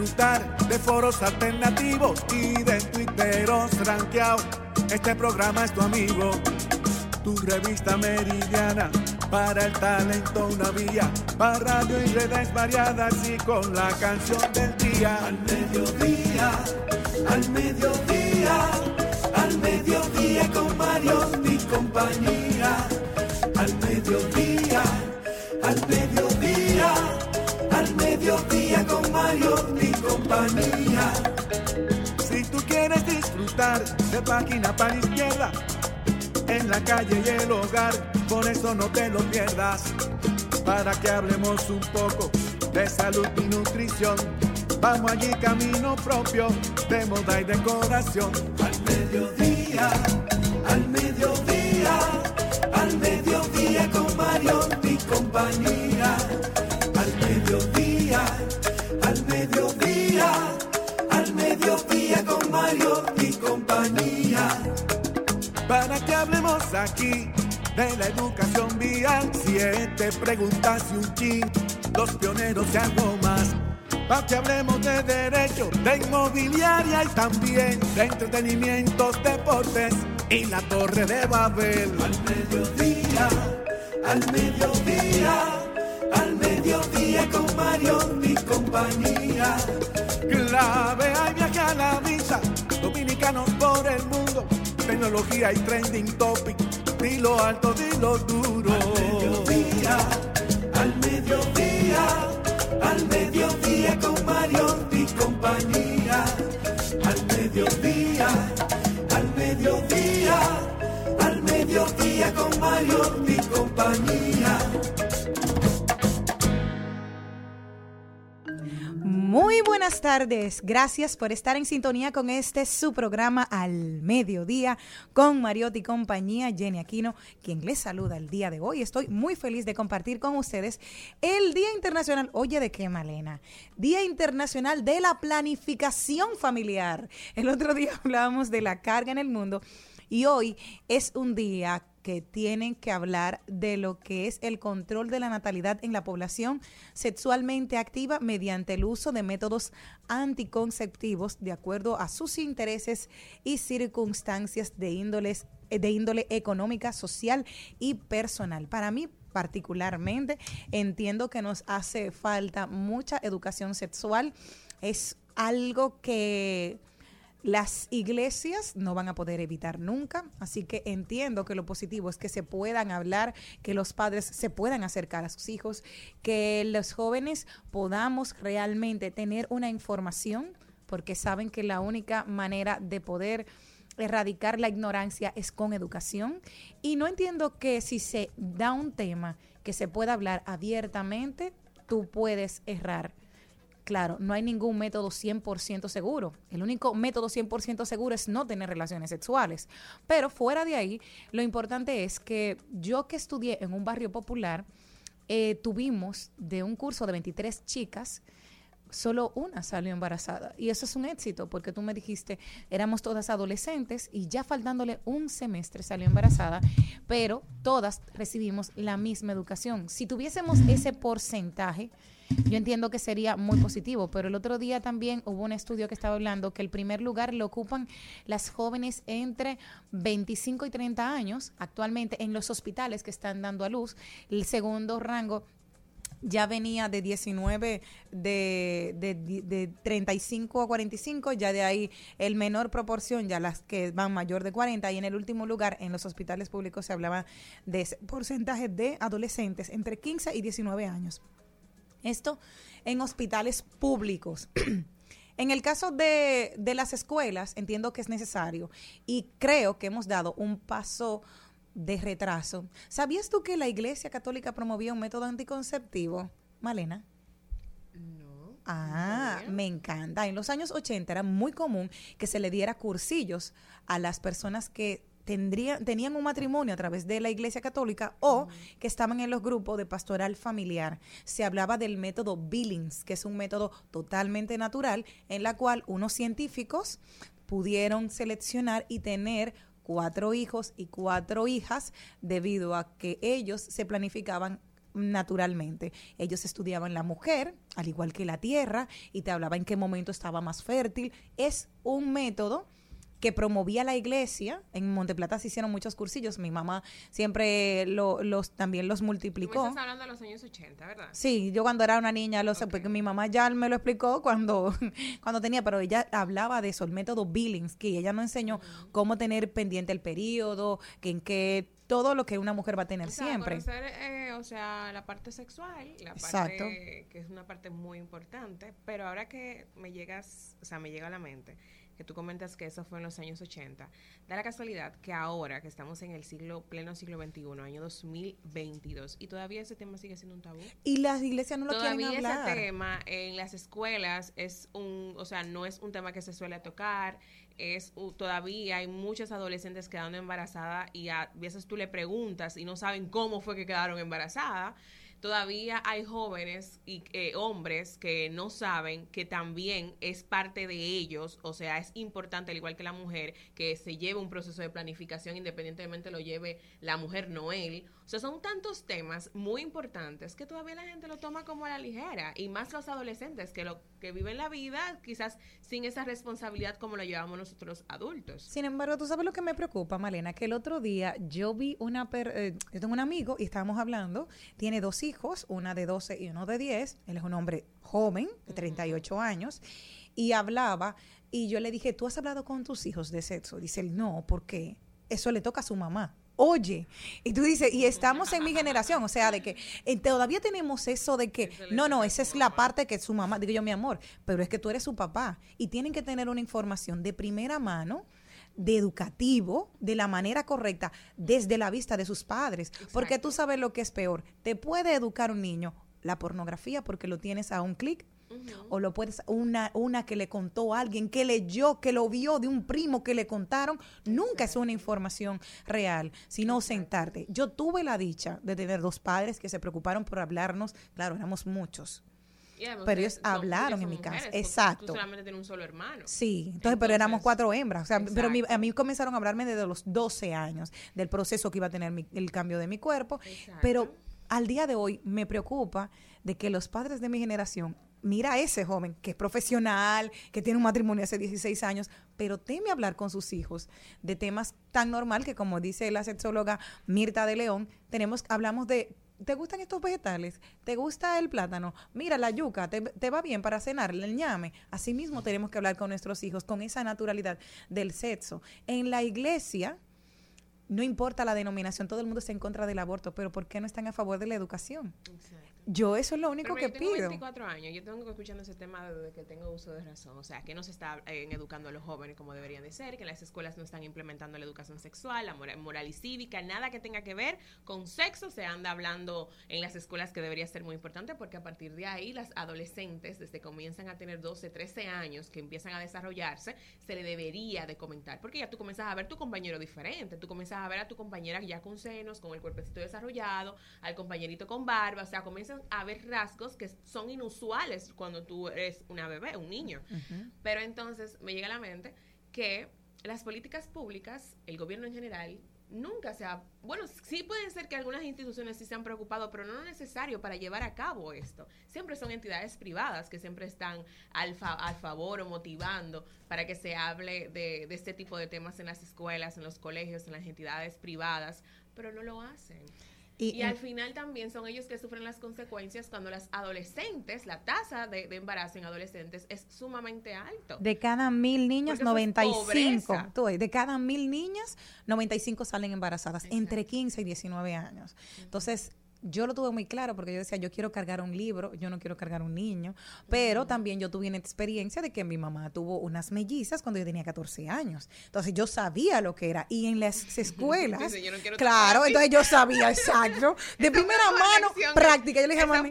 de foros alternativos y de twitteros rankeados, este programa es tu amigo. Tu revista meridiana para el talento una vía, para radio y redes variadas y con la canción del día. Al mediodía, al mediodía al mediodía con Mario mi compañía. Al mediodía, al mediodía, al mediodía con Mario mi compañía. Si tú quieres disfrutar de página para izquierda, en la calle y el hogar, por eso no te lo pierdas. Para que hablemos un poco de salud y nutrición Vamos allí camino propio de moda y decoración. Al mediodía, al mediodía, al mediodía con Mario y compañía. Al mediodía con Mario y compañía. Para que hablemos aquí de la educación vial, siete preguntas y un chin, los pioneros y algo más para que hablemos de derecho, de inmobiliaria y también de entretenimientos, deportes y la torre de Babel. Al mediodía, al mediodía, al mediodía con Mario mi compañía. Clave hay viaje a la visa, dominicanos por el mundo, tecnología y trending topic, lo alto, lo duro. Al mediodía, al mediodía al mediodía con Mario y compañía. Al mediodía, al mediodía, al mediodía con Mario y compañía. Muy buenas tardes, gracias por estar en sintonía con este su programa al mediodía con Mariotti y compañía, Jenny Aquino, quien les saluda el día de hoy. Estoy muy feliz de compartir con ustedes el Día Internacional, oye de qué Malena, Día Internacional de la Planificación Familiar. El otro día hablábamos de la carga en el mundo y hoy es un día que tienen que hablar de lo que es el control de la natalidad en la población sexualmente activa mediante el uso de métodos anticonceptivos de acuerdo a sus intereses y circunstancias de, índoles, de índole económica, social y personal. Para mí, particularmente, entiendo que nos hace falta mucha educación sexual. Es algo que las iglesias no van a poder evitar nunca, así que entiendo que lo positivo es que se puedan hablar, que los padres se puedan acercar a sus hijos, que los jóvenes podamos realmente tener una información, porque saben que la única manera de poder erradicar la ignorancia es con educación. Y no entiendo que si se da un tema que se pueda hablar abiertamente, tú puedes errar Claro, no hay ningún método 100% seguro. El único método 100% seguro es no tener relaciones sexuales. Pero fuera de ahí, lo importante es que yo que estudié en un barrio popular, eh, tuvimos de un curso de 23 chicas, solo una salió embarazada. Y eso es un éxito, porque tú me dijiste, éramos todas adolescentes y ya faltándole un semestre salió embarazada, pero todas recibimos la misma educación. Si tuviésemos ese porcentaje, yo entiendo que sería muy positivo, pero el otro día también hubo un estudio que estaba hablando que el primer lugar lo ocupan las jóvenes entre 25 y 30 años actualmente en los hospitales que están dando a luz. El segundo rango ya venía de 19, de, de, de, 35 a 45, ya de ahí el menor proporción, ya las que van mayor de 40, y en el último lugar, en los hospitales públicos se hablaba de ese porcentaje de adolescentes entre 15 y 19 años. Esto en hospitales públicos. En el caso de, de las escuelas, entiendo que es necesario y creo que hemos dado un paso de retraso. ¿Sabías tú que la Iglesia Católica promovía un método anticonceptivo? Malena. No. Ah, no me encanta. En los años 80 era muy común que se le diera cursillos a las personas que tenían un matrimonio a través de la Iglesia Católica o que estaban en los grupos de pastoral familiar. Se hablaba del método Billings, que es un método totalmente natural en la cual unos científicos pudieron seleccionar y tener cuatro hijos y cuatro hijas debido a que ellos se planificaban naturalmente. Ellos estudiaban la mujer, al igual que la tierra, y te hablaba en qué momento estaba más fértil. Es un método que promovía la iglesia. En Monteplata se hicieron muchos cursillos. Mi mamá siempre lo- los también los Tú multiplicó. estás hablando de los años 80, ¿verdad? Sí, yo cuando era una niña lo sé, porque mi mamá ya me lo explicó cuando, cuando tenía, pero ella hablaba de eso, el método Billings, que ella nos enseñó cómo tener pendiente el periodo, que en qué todo lo que una mujer va a tener O sea, siempre. conocer, eh, o sea, la parte sexual, la Exacto. parte que es una parte muy importante, pero ahora que me llegas, o sea, me llega a la mente que tú comentas que eso fue en los años 80, da la casualidad que ahora que estamos en el siglo pleno siglo XXI, año 2022, y todavía ese tema sigue siendo un tabú. Y las iglesias no lo Todavía quieren ese hablar. tema en las escuelas es un, o sea, no es un tema que se suele tocar, es u- todavía hay muchas adolescentes quedando embarazadas y a veces tú le preguntas y no saben cómo fue que quedaron embarazadas. Todavía hay jóvenes y eh, hombres que no saben que también es parte de ellos, o sea, es importante, al igual que la mujer, que se lleve un proceso de planificación independientemente lo lleve la mujer, no él. O sea, son tantos temas muy importantes que todavía la gente lo toma como a la ligera, y más los adolescentes que lo que viven la vida quizás sin esa responsabilidad como lo llevamos nosotros adultos. Sin embargo, tú sabes lo que me preocupa, Malena, que el otro día yo vi una, per- eh, yo tengo un amigo y estábamos hablando, tiene dos hijos, una de 12 y uno de 10, él es un hombre joven, de 38 años, y hablaba, y yo le dije, ¿tú has hablado con tus hijos de sexo? Dice él, no, ¿por qué? Eso le toca a su mamá. Oye, y tú dices, y estamos en mi generación, o sea, de que eh, todavía tenemos eso de que, no, no, esa es la parte que su mamá, digo yo, mi amor, pero es que tú eres su papá y tienen que tener una información de primera mano de educativo, de la manera correcta, desde la vista de sus padres. Porque tú sabes lo que es peor. Te puede educar un niño la pornografía porque lo tienes a un clic. O lo puedes, una, una que le contó a alguien, que leyó, que lo vio de un primo que le contaron, nunca es una información real, sino sentarte. Yo tuve la dicha de tener dos padres que se preocuparon por hablarnos, claro, éramos muchos, Pero ellos hablaron en mi casa, mujeres, exacto. Tú solamente tienes un solo hermano. Sí, entonces, pero éramos cuatro hembras. O sea, pero mi- a mí comenzaron a hablarme desde los 12 años del proceso que iba a tener mi- el cambio de mi cuerpo. Exacto. Pero al día de hoy me preocupa de que los padres de mi generación, mira a ese joven que es profesional, que tiene un matrimonio hace 16 años, pero teme hablar con sus hijos de temas tan normal que como dice la sexóloga Mirta de León, tenemos hablamos de ¿Te gustan estos vegetales? ¿Te gusta el plátano? Mira la yuca, ¿te, te va bien para cenar? El ñame. Así mismo tenemos que hablar con nuestros hijos con esa naturalidad del sexo. En la iglesia, no importa la denominación, todo el mundo está en contra del aborto, pero ¿por qué no están a favor de la educación? Yo eso es lo único Pero que yo tengo pido. 24 años, yo tengo escuchando ese tema desde que tengo uso de razón, o sea, que no se está eh, educando a los jóvenes como deberían de ser, que las escuelas no están implementando la educación sexual, la moral, moral y cívica, nada que tenga que ver con sexo se anda hablando en las escuelas que debería ser muy importante porque a partir de ahí las adolescentes, desde que comienzan a tener 12, 13 años, que empiezan a desarrollarse, se le debería de comentar, porque ya tú comienzas a ver tu compañero diferente, tú comienzas a ver a tu compañera ya con senos, con el cuerpecito desarrollado, al compañerito con barba, o sea, comienzan a ver rasgos que son inusuales cuando tú eres una bebé, un niño. Pero entonces me llega a la mente que las políticas públicas, el gobierno en general, nunca se ha... Bueno, sí pueden ser que algunas instituciones sí se han preocupado, pero no lo necesario para llevar a cabo esto. Siempre son entidades privadas que siempre están al, fa- al favor o motivando para que se hable de, de este tipo de temas en las escuelas, en los colegios, en las entidades privadas, pero no lo hacen. Y- Y, al final también son ellos que sufren las consecuencias cuando las adolescentes, la tasa de, de embarazo en adolescentes es sumamente alto. De cada mil es 95. pobreza. tú de cada mil niñas, 95 salen embarazadas entre 15 y 19 años. Entonces, yo lo tuve muy claro porque yo decía, yo quiero cargar un libro, yo no quiero cargar un niño, pero también yo tuve una experiencia de que mi mamá tuvo unas mellizas cuando yo tenía 14 años. Entonces yo sabía lo que era. Y en las escuelas, Dice, "Yo no quiero claro, tocar a ti". entonces yo sabía exacto. De primera mano, lección práctica. Yo le dije, "Mami,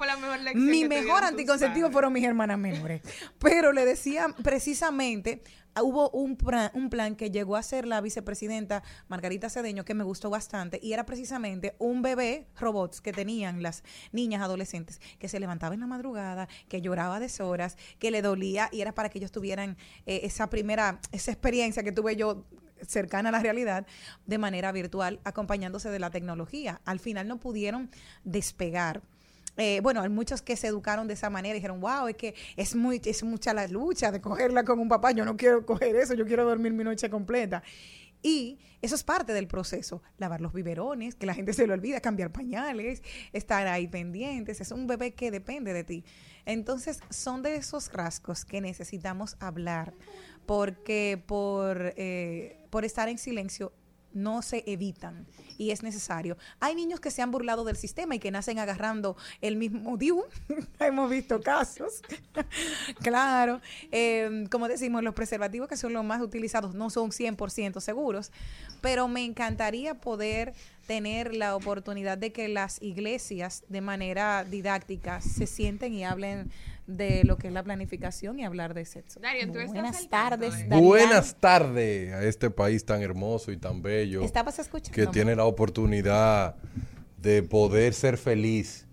mi mejor anticonceptivo padres". fueron mis hermanas menores. Pero le decía precisamente, hubo un, pra- un plan que llegó a ser la vicepresidenta Margarita Cedeño que me gustó bastante y era precisamente un bebé robots que tenían las niñas adolescentes que se levantaba en la madrugada, que lloraba a deshoras, que le dolía y era para que ellos tuvieran eh, esa primera, esa experiencia que tuve yo cercana a la realidad de manera virtual, acompañándose de la tecnología. Al final no pudieron despegar. Eh, bueno, hay muchos que se educaron de esa manera y dijeron, wow, es que es, muy, es mucha la lucha de cogerla con un papá, yo no quiero coger eso, yo quiero dormir mi noche completa. Y eso es parte del proceso, lavar los biberones, que la gente se le olvida, cambiar pañales, estar ahí pendientes, es un bebé que depende de ti. Entonces, son de esos rasgos que necesitamos hablar, porque por, eh, por estar en silencio no se evitan y es necesario. Hay niños que se han burlado del sistema y que nacen agarrando el mismo DIU. Hemos visto casos. claro. Eh, como decimos, los preservativos que son los más utilizados no son 100% seguros, pero me encantaría poder tener la oportunidad de que las iglesias de manera didáctica se sienten y hablen de lo que es la planificación y hablar de sexo. ¿tú Buenas tanto tardes. de- Darian. Buenas tardes a este país tan hermoso y tan bello ¿Estabas escuchando? que tiene la oportunidad de poder ser feliz.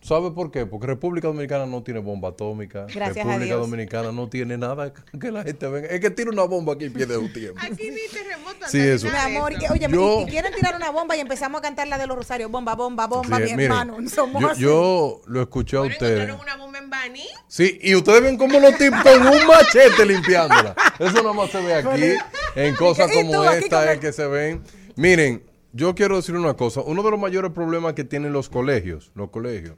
¿Sabe por qué? Porque República Dominicana no tiene bomba atómica. Gracias a República Dios. Dominicana no tiene nada que la gente venga. Es que tira una bomba aquí y pierde un tiempo. Aquí ni terremoto. Sí, eso. Mi amor, que, oye, Yo- y, y quieren tirar una bomba y empezamos a cantar la de los Rosarios. Bomba, bomba, bomba, Sí, mi miren, hermano. Somos yo, así. yo lo escuché a ustedes. una bomba en Bani. Sí, y ustedes ven como los tipos con un machete limpiándola. Eso no más se ve aquí. En cosas ¿Y como tú esta es el- que se ven. Miren, yo quiero decir una cosa. Uno de los mayores problemas que tienen los colegios, los colegios,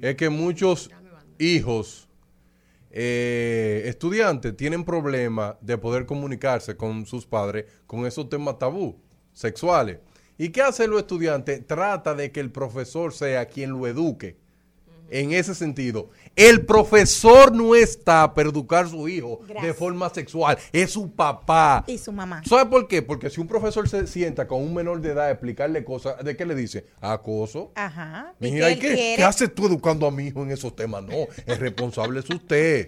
es que muchos hijos, eh, estudiantes, tienen problemas de poder comunicarse con sus padres con esos temas tabú, sexuales. ¿Y qué hacen los estudiantes? Trata de que el profesor sea quien lo eduque en ese sentido. El profesor no está para educar a su hijo de forma sexual, es su papá. Y su mamá. ¿Sabe por qué? Porque si un profesor se sienta con un menor de edad a explicarle cosas, ¿de qué le dice? Acoso. Ajá. Y Mira, que ¿y él qué, qué haces tú educando a mi hijo en esos temas? No, el responsable es usted.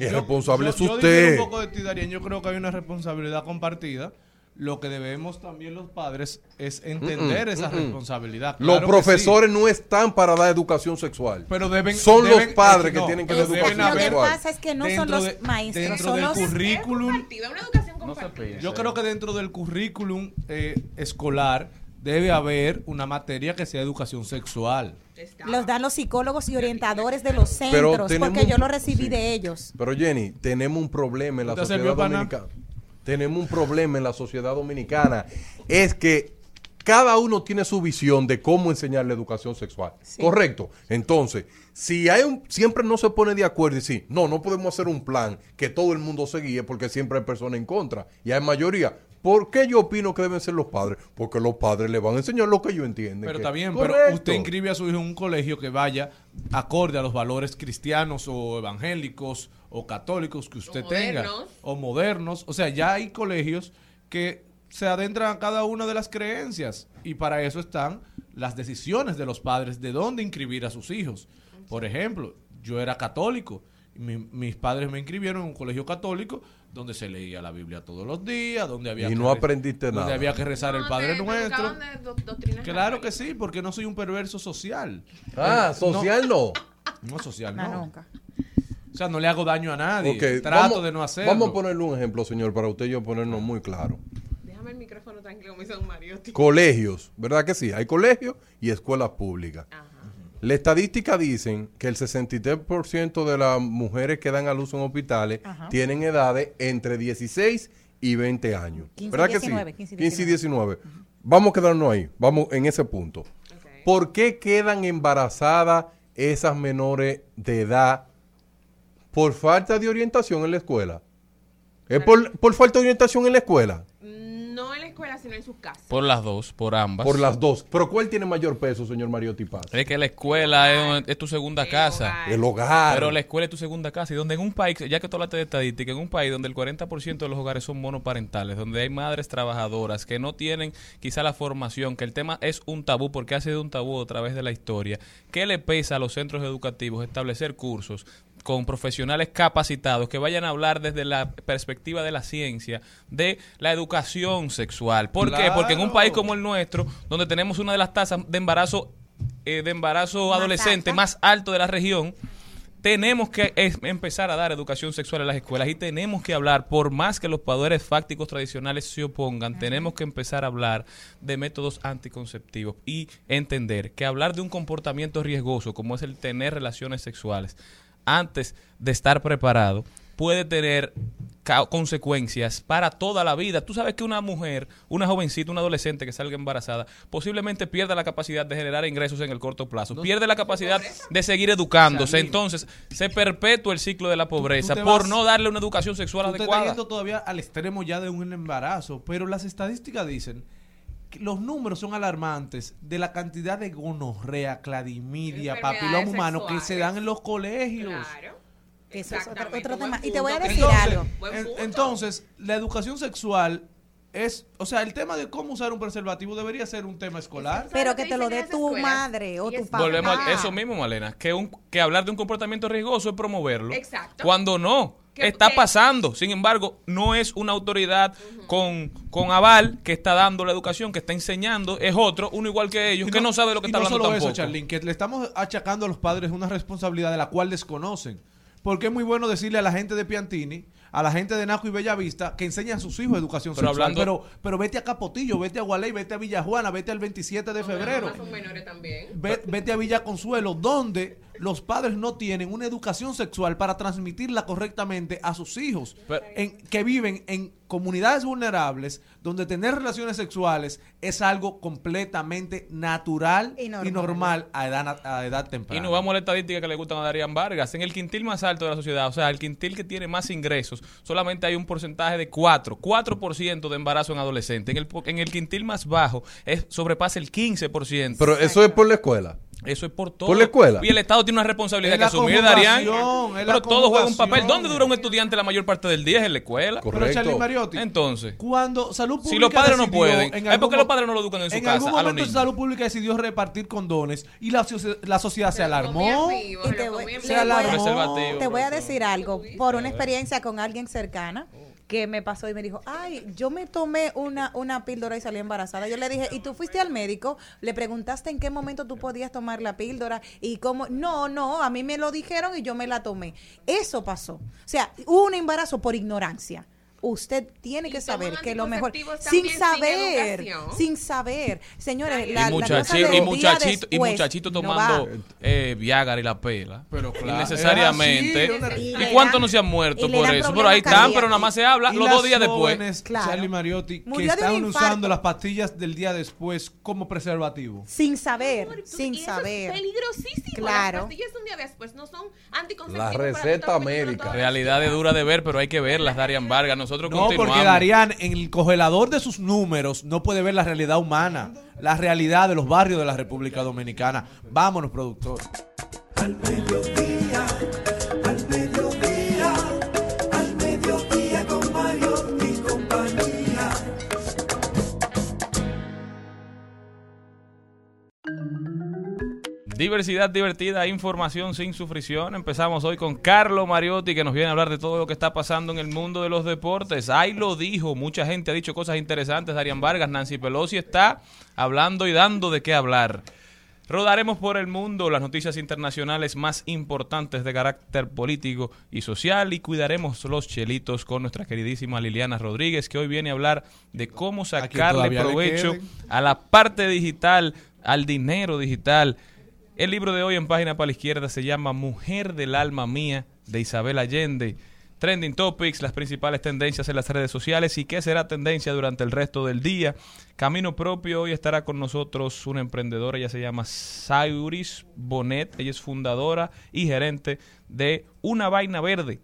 El responsable yo, es yo usted. difiero un poco de ti, Darien. Yo creo que hay una responsabilidad compartida. Lo que debemos también los padres es entender esa responsabilidad. Los Claro profesores no están para dar educación sexual. Pero deben, Son deben- los padres eh, que no, tienen que dar educación lo que sexual. pasa es que no son Dentro los de- maestros, dentro son del los... currículum. Compartida, una educación compartida. Yo creo que dentro del currículum eh, escolar debe haber una materia que sea educación sexual. Los dan los psicólogos y orientadores de los Pero centros, tenemos- porque yo lo recibí sí. de ellos. Pero Jenny, tenemos un problema en la ¿No te sociedad dominicana. Tenemos un problema en la sociedad dominicana. Es que cada uno tiene su visión de cómo enseñar la educación sexual. Correcto. Entonces, si hay un, siempre no se pone de acuerdo y sí, no, no podemos hacer un plan que todo el mundo se guíe porque siempre hay personas en contra y hay mayoría. ¿Por qué yo opino que deben ser los padres? Porque los padres le van a enseñar lo que ellos entienden. Pero que- está bien, pero usted inscribe a su hijo en un colegio que vaya acorde a los valores cristianos o evangélicos o católicos que usted O tenga. modernos. O modernos. O sea, ya hay colegios que se adentran a cada una de las creencias y para eso están las decisiones de los padres de dónde inscribir a sus hijos. Por ejemplo, yo era católico. y mi- mis padres me inscribieron en un colegio católico donde se leía la Biblia todos los días, donde había Y que no re- aprendiste donde nada. había que rezar el Padre te- Nuestro. do- Claro que sí, porque no soy un perverso social. Ah, social no. No social, No, no. nunca. O sea, no le hago daño a nadie. Trato vamos- de no hacerlo. Vamos a ponerle un ejemplo, señor, para usted y yo ponernos muy claro. Déjame el micrófono tranquilo, me un Mariotti. Colegios, ¿verdad que sí? Hay colegios y escuelas públicas. Ajá. La estadística dicen que el 63% de las mujeres que dan a luz en hospitales Ajá. tienen edades entre 16 y 20 años. 15 y ¿Verdad 19, que 15 sí? y 15 y 19. Vamos a quedarnos ahí, vamos en ese punto. ¿Por qué quedan embarazadas esas menores de edad por falta de orientación en la escuela? ¿Es por, por falta de orientación en la escuela? No en la escuela, sino en sus casas. Por las dos, por ambas. Por las dos. Pero ¿cuál tiene mayor peso, señor Mariotti Paz? Es que la escuela es, es tu segunda El casa. hogar. El hogar. Pero la escuela es tu segunda casa y donde en un país, ya que tú hablaste de estadística, en un país donde el 40% de los hogares son monoparentales, donde hay madres trabajadoras que no tienen quizá la formación, que el tema es un tabú porque ha sido un tabú a través de la historia, ¿qué le pesa a los centros educativos establecer cursos con profesionales capacitados que vayan a hablar desde la perspectiva de la ciencia de la educación sexual? ¿Por qué? Porque en un país como el nuestro, donde tenemos una de las tasas de embarazo eh, de embarazo Más adolescente más alto de la región, tenemos que es- empezar a dar educación sexual en las escuelas y tenemos que hablar, por más que los poderes fácticos tradicionales se opongan, tenemos que empezar a hablar de métodos anticonceptivos y entender que hablar de un comportamiento riesgoso como es el tener relaciones sexuales antes de estar preparado puede tener consecuencias para toda la vida. Tú sabes que una mujer, una jovencita, una adolescente que salga embarazada, posiblemente pierda la capacidad de generar ingresos en el corto plazo, pierde la capacidad de seguir educándose, entonces se perpetúa el ciclo de la pobreza por vas- no darle una educación sexual Tú te estás adecuada. yendo todavía al extremo ya de un embarazo, pero las estadísticas dicen los números son alarmantes de la cantidad de gonorrea, clamidia, Enfermedades papiloma humano que se dan en los colegios. Claro. Eso es otro- tema. Y te voy a decir Entonces, algo. En- entonces, la educación sexual es, o sea, el tema de cómo usar un preservativo debería ser un tema escolar. Pero que te lo dé tu madre o tu papá. Volvemos a eso mismo, Malena, que, un, que hablar de un comportamiento riesgoso es promoverlo. Exacto. Cuando no, está pasando. Sin embargo, no es una autoridad con, con aval que está dando la educación, que está enseñando, es otro, uno igual que ellos, Y que no sabe lo que y está no hablando solo tampoco. eso, Charlene, que le estamos achacando a los padres una responsabilidad de la cual desconocen. Porque es muy bueno decirle a la gente de Piantini, a la gente de Naco y Bellavista, que enseñan a sus hijos educación Pero sexual. hablando- Pero, pero vete a Capotillo, vete a Gualey, vete a Villajuana, vete al 27 de febrero. son menores también. Ve- vete a Villa Consuelo, donde los padres no tienen una educación sexual para transmitirla correctamente a sus hijos, Pero- en, que viven en comunidades vulnerables, donde tener relaciones sexuales es algo completamente natural Y y normal. a, edad, a edad temprana. Y nos vamos a la estadística que le gustan a Darían Vargas. En el quintil más alto de la sociedad, o sea, el quintil que tiene más ingresos, solamente hay un porcentaje de 4, 4% de embarazo en adolescente. En el, po- en el quintil más bajo es, sobrepasa el 15%. Pero eso es por la escuela. Eso es por todo. ¿Por la escuela? Y el Estado tiene una responsabilidad Es que asumir, Darían. Pero todo juega un papel. ¿Dónde dura un estudiante la mayor parte del día? Es en la escuela. Correcto. Pero Charlie Mariotti, Entonces, cuando Salud Pública si los padres no pueden, en ¿es algún porque los padres no lo educan en su en casa algún a los momento niños? Salud Pública decidió repartir condones y la, la sociedad se alarmó. Se a- alarmó. Te voy a decir algo por una experiencia con alguien cercana que me pasó y me dijo, ay, yo me tomé una, una píldora y salí embarazada. Yo le dije, ¿y tú fuiste al médico? Le preguntaste en qué momento tú podías tomar la píldora y cómo. No, no, a mí me lo dijeron y yo me la tomé. Eso pasó. O sea, hubo un embarazo por ignorancia. Usted tiene Y que saber que lo mejor, sin saber, sin saber, señores, Y la, y, la cosa muchachito, y tomando eh, Viagra y la pela. Pero claro, Innecesariamente. es así, ¿Y cuántos no se han muerto por eso? Pero ahí están, pero nada más se habla Y los dos días después. Claro. Charlie Mariotti, que un usando las pastillas del día después como preservativo. Sin saber, Amor, tú- sin y eso saber. Es peligrosísimo. Claro. Las pastillas un día después no son anticonceptivos. La receta médica. Realidad días. dura de ver, pero hay que verlas, Darian Vargas. Nosotros No, continuamos. porque Darían, en el congelador de sus números, no puede ver la realidad humana, la realidad de los barrios de la República Dominicana. Vámonos, productor. Al mediodía, Diversidad divertida, información sin sufrición. Empezamos hoy con Carlo Mariotti, que nos viene a hablar de todo lo que está pasando en el mundo de los deportes. Ahí lo dijo, mucha gente ha dicho cosas interesantes. Darian Vargas, Nancy Pelosi está hablando y dando de qué hablar. Rodaremos por el mundo las noticias internacionales más importantes de carácter político y social y cuidaremos los chelitos con nuestra queridísima Liliana Rodríguez, que hoy viene a hablar de cómo sacarle provecho a la parte digital, al dinero digital. El libro de hoy en página para la izquierda se llama Mujer del alma mía de Isabel Allende. Trending Topics, las principales tendencias en las redes sociales y qué será tendencia durante el resto del día. Camino propio, hoy estará con nosotros una emprendedora, ella se llama Sayuris Bonet, ella es fundadora y gerente de Una Vaina Verde.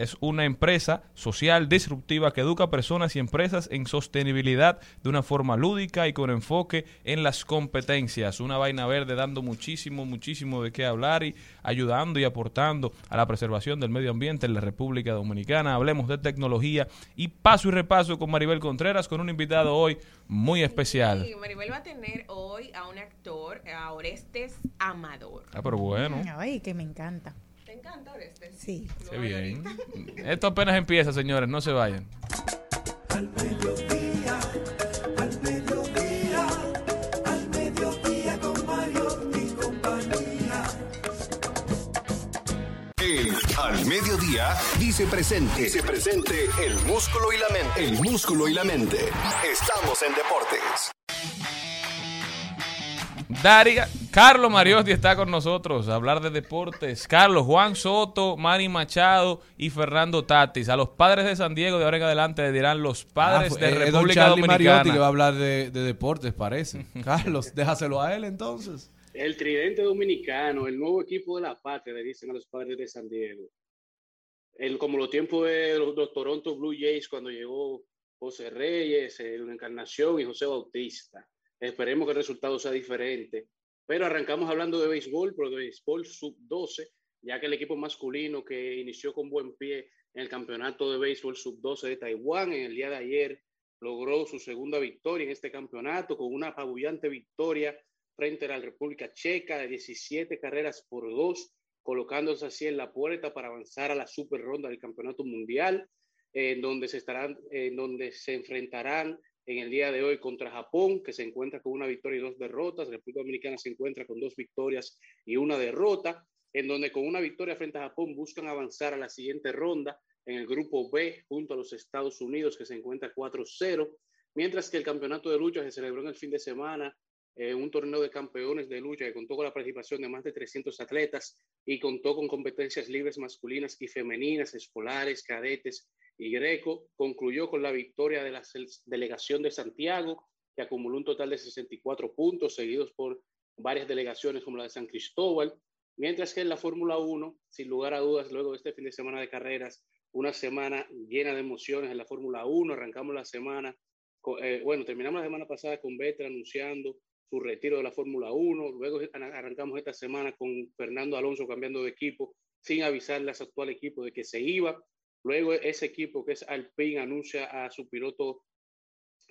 Es una empresa social disruptiva que educa a personas y empresas en sostenibilidad de una forma lúdica y con enfoque en las competencias. Una vaina verde dando muchísimo, muchísimo de qué hablar y ayudando y aportando a la preservación del medio ambiente en la República Dominicana. Hablemos de tecnología y paso y repaso con Maribel Contreras con un invitado hoy muy especial. Sí, Maribel va a tener hoy a un actor, a Orestes Amador. Ah, pero bueno. Ay, que me encanta. ¿Te encanta Orestes? Sí. Qué bien. Esto apenas empieza, señores, no se vayan. Al mediodía, al mediodía, al mediodía con Mario y compañía. El Al Mediodía dice presente. Dice presente el músculo y la mente. El músculo y la mente. Estamos en deportes. Daria, Carlos Mariotti está con nosotros a hablar de deportes. Carlos, Juan Soto, Manny Machado y Fernando Tatis. A los padres de San Diego de ahora en adelante le dirán los padres Ah, de eh, don República Charlie Mariotti Dominicana. que va a hablar de, de deportes, parece. Carlos, déjaselo a él entonces. El tridente dominicano, el nuevo equipo de la patria, le dicen a los padres de San Diego. El, como los tiempos de los, los Toronto Blue Jays cuando llegó José Reyes, eh, una encarnación y José Bautista. Esperemos que el resultado sea diferente. Pero arrancamos hablando de béisbol, pero de béisbol sub-12, ya que el equipo masculino que inició con buen pie en el campeonato de béisbol sub-12 de Taiwán en el día de ayer logró su segunda victoria en este campeonato con una apabullante victoria frente a la República Checa de 17 carreras por dos, colocándose así en la puerta para avanzar a la super ronda del Campeonato Mundial, en donde se estarán, en donde se enfrentarán en el día de hoy contra Japón, que se encuentra con una victoria y dos derrotas. República Dominicana se encuentra con dos victorias y una derrota, en donde con una victoria frente a Japón buscan avanzar a la siguiente ronda en el grupo B junto a los Estados Unidos, que se encuentra 4-0, mientras que el campeonato de lucha se celebró en el fin de semana eh, un torneo de campeones de lucha que contó con la participación de más de 300 atletas y contó con competencias libres masculinas y femeninas, escolares, cadetes y greco. Concluyó con la victoria de la delegación de Santiago, que acumuló un total de 64 puntos, seguidos por varias delegaciones como la de San Cristóbal, mientras que en la Fórmula 1, sin lugar a dudas, luego de este fin de semana de carreras, una semana llena de emociones en la Fórmula 1, arrancamos la semana, eh, bueno, terminamos la semana pasada con Vettel anunciando su retiro de la Fórmula 1. Luego arran- arrancamos esta semana con Fernando Alonso cambiando de equipo sin avisarle a su actual equipo de que se iba. Luego ese equipo que es Alpine anuncia a su piloto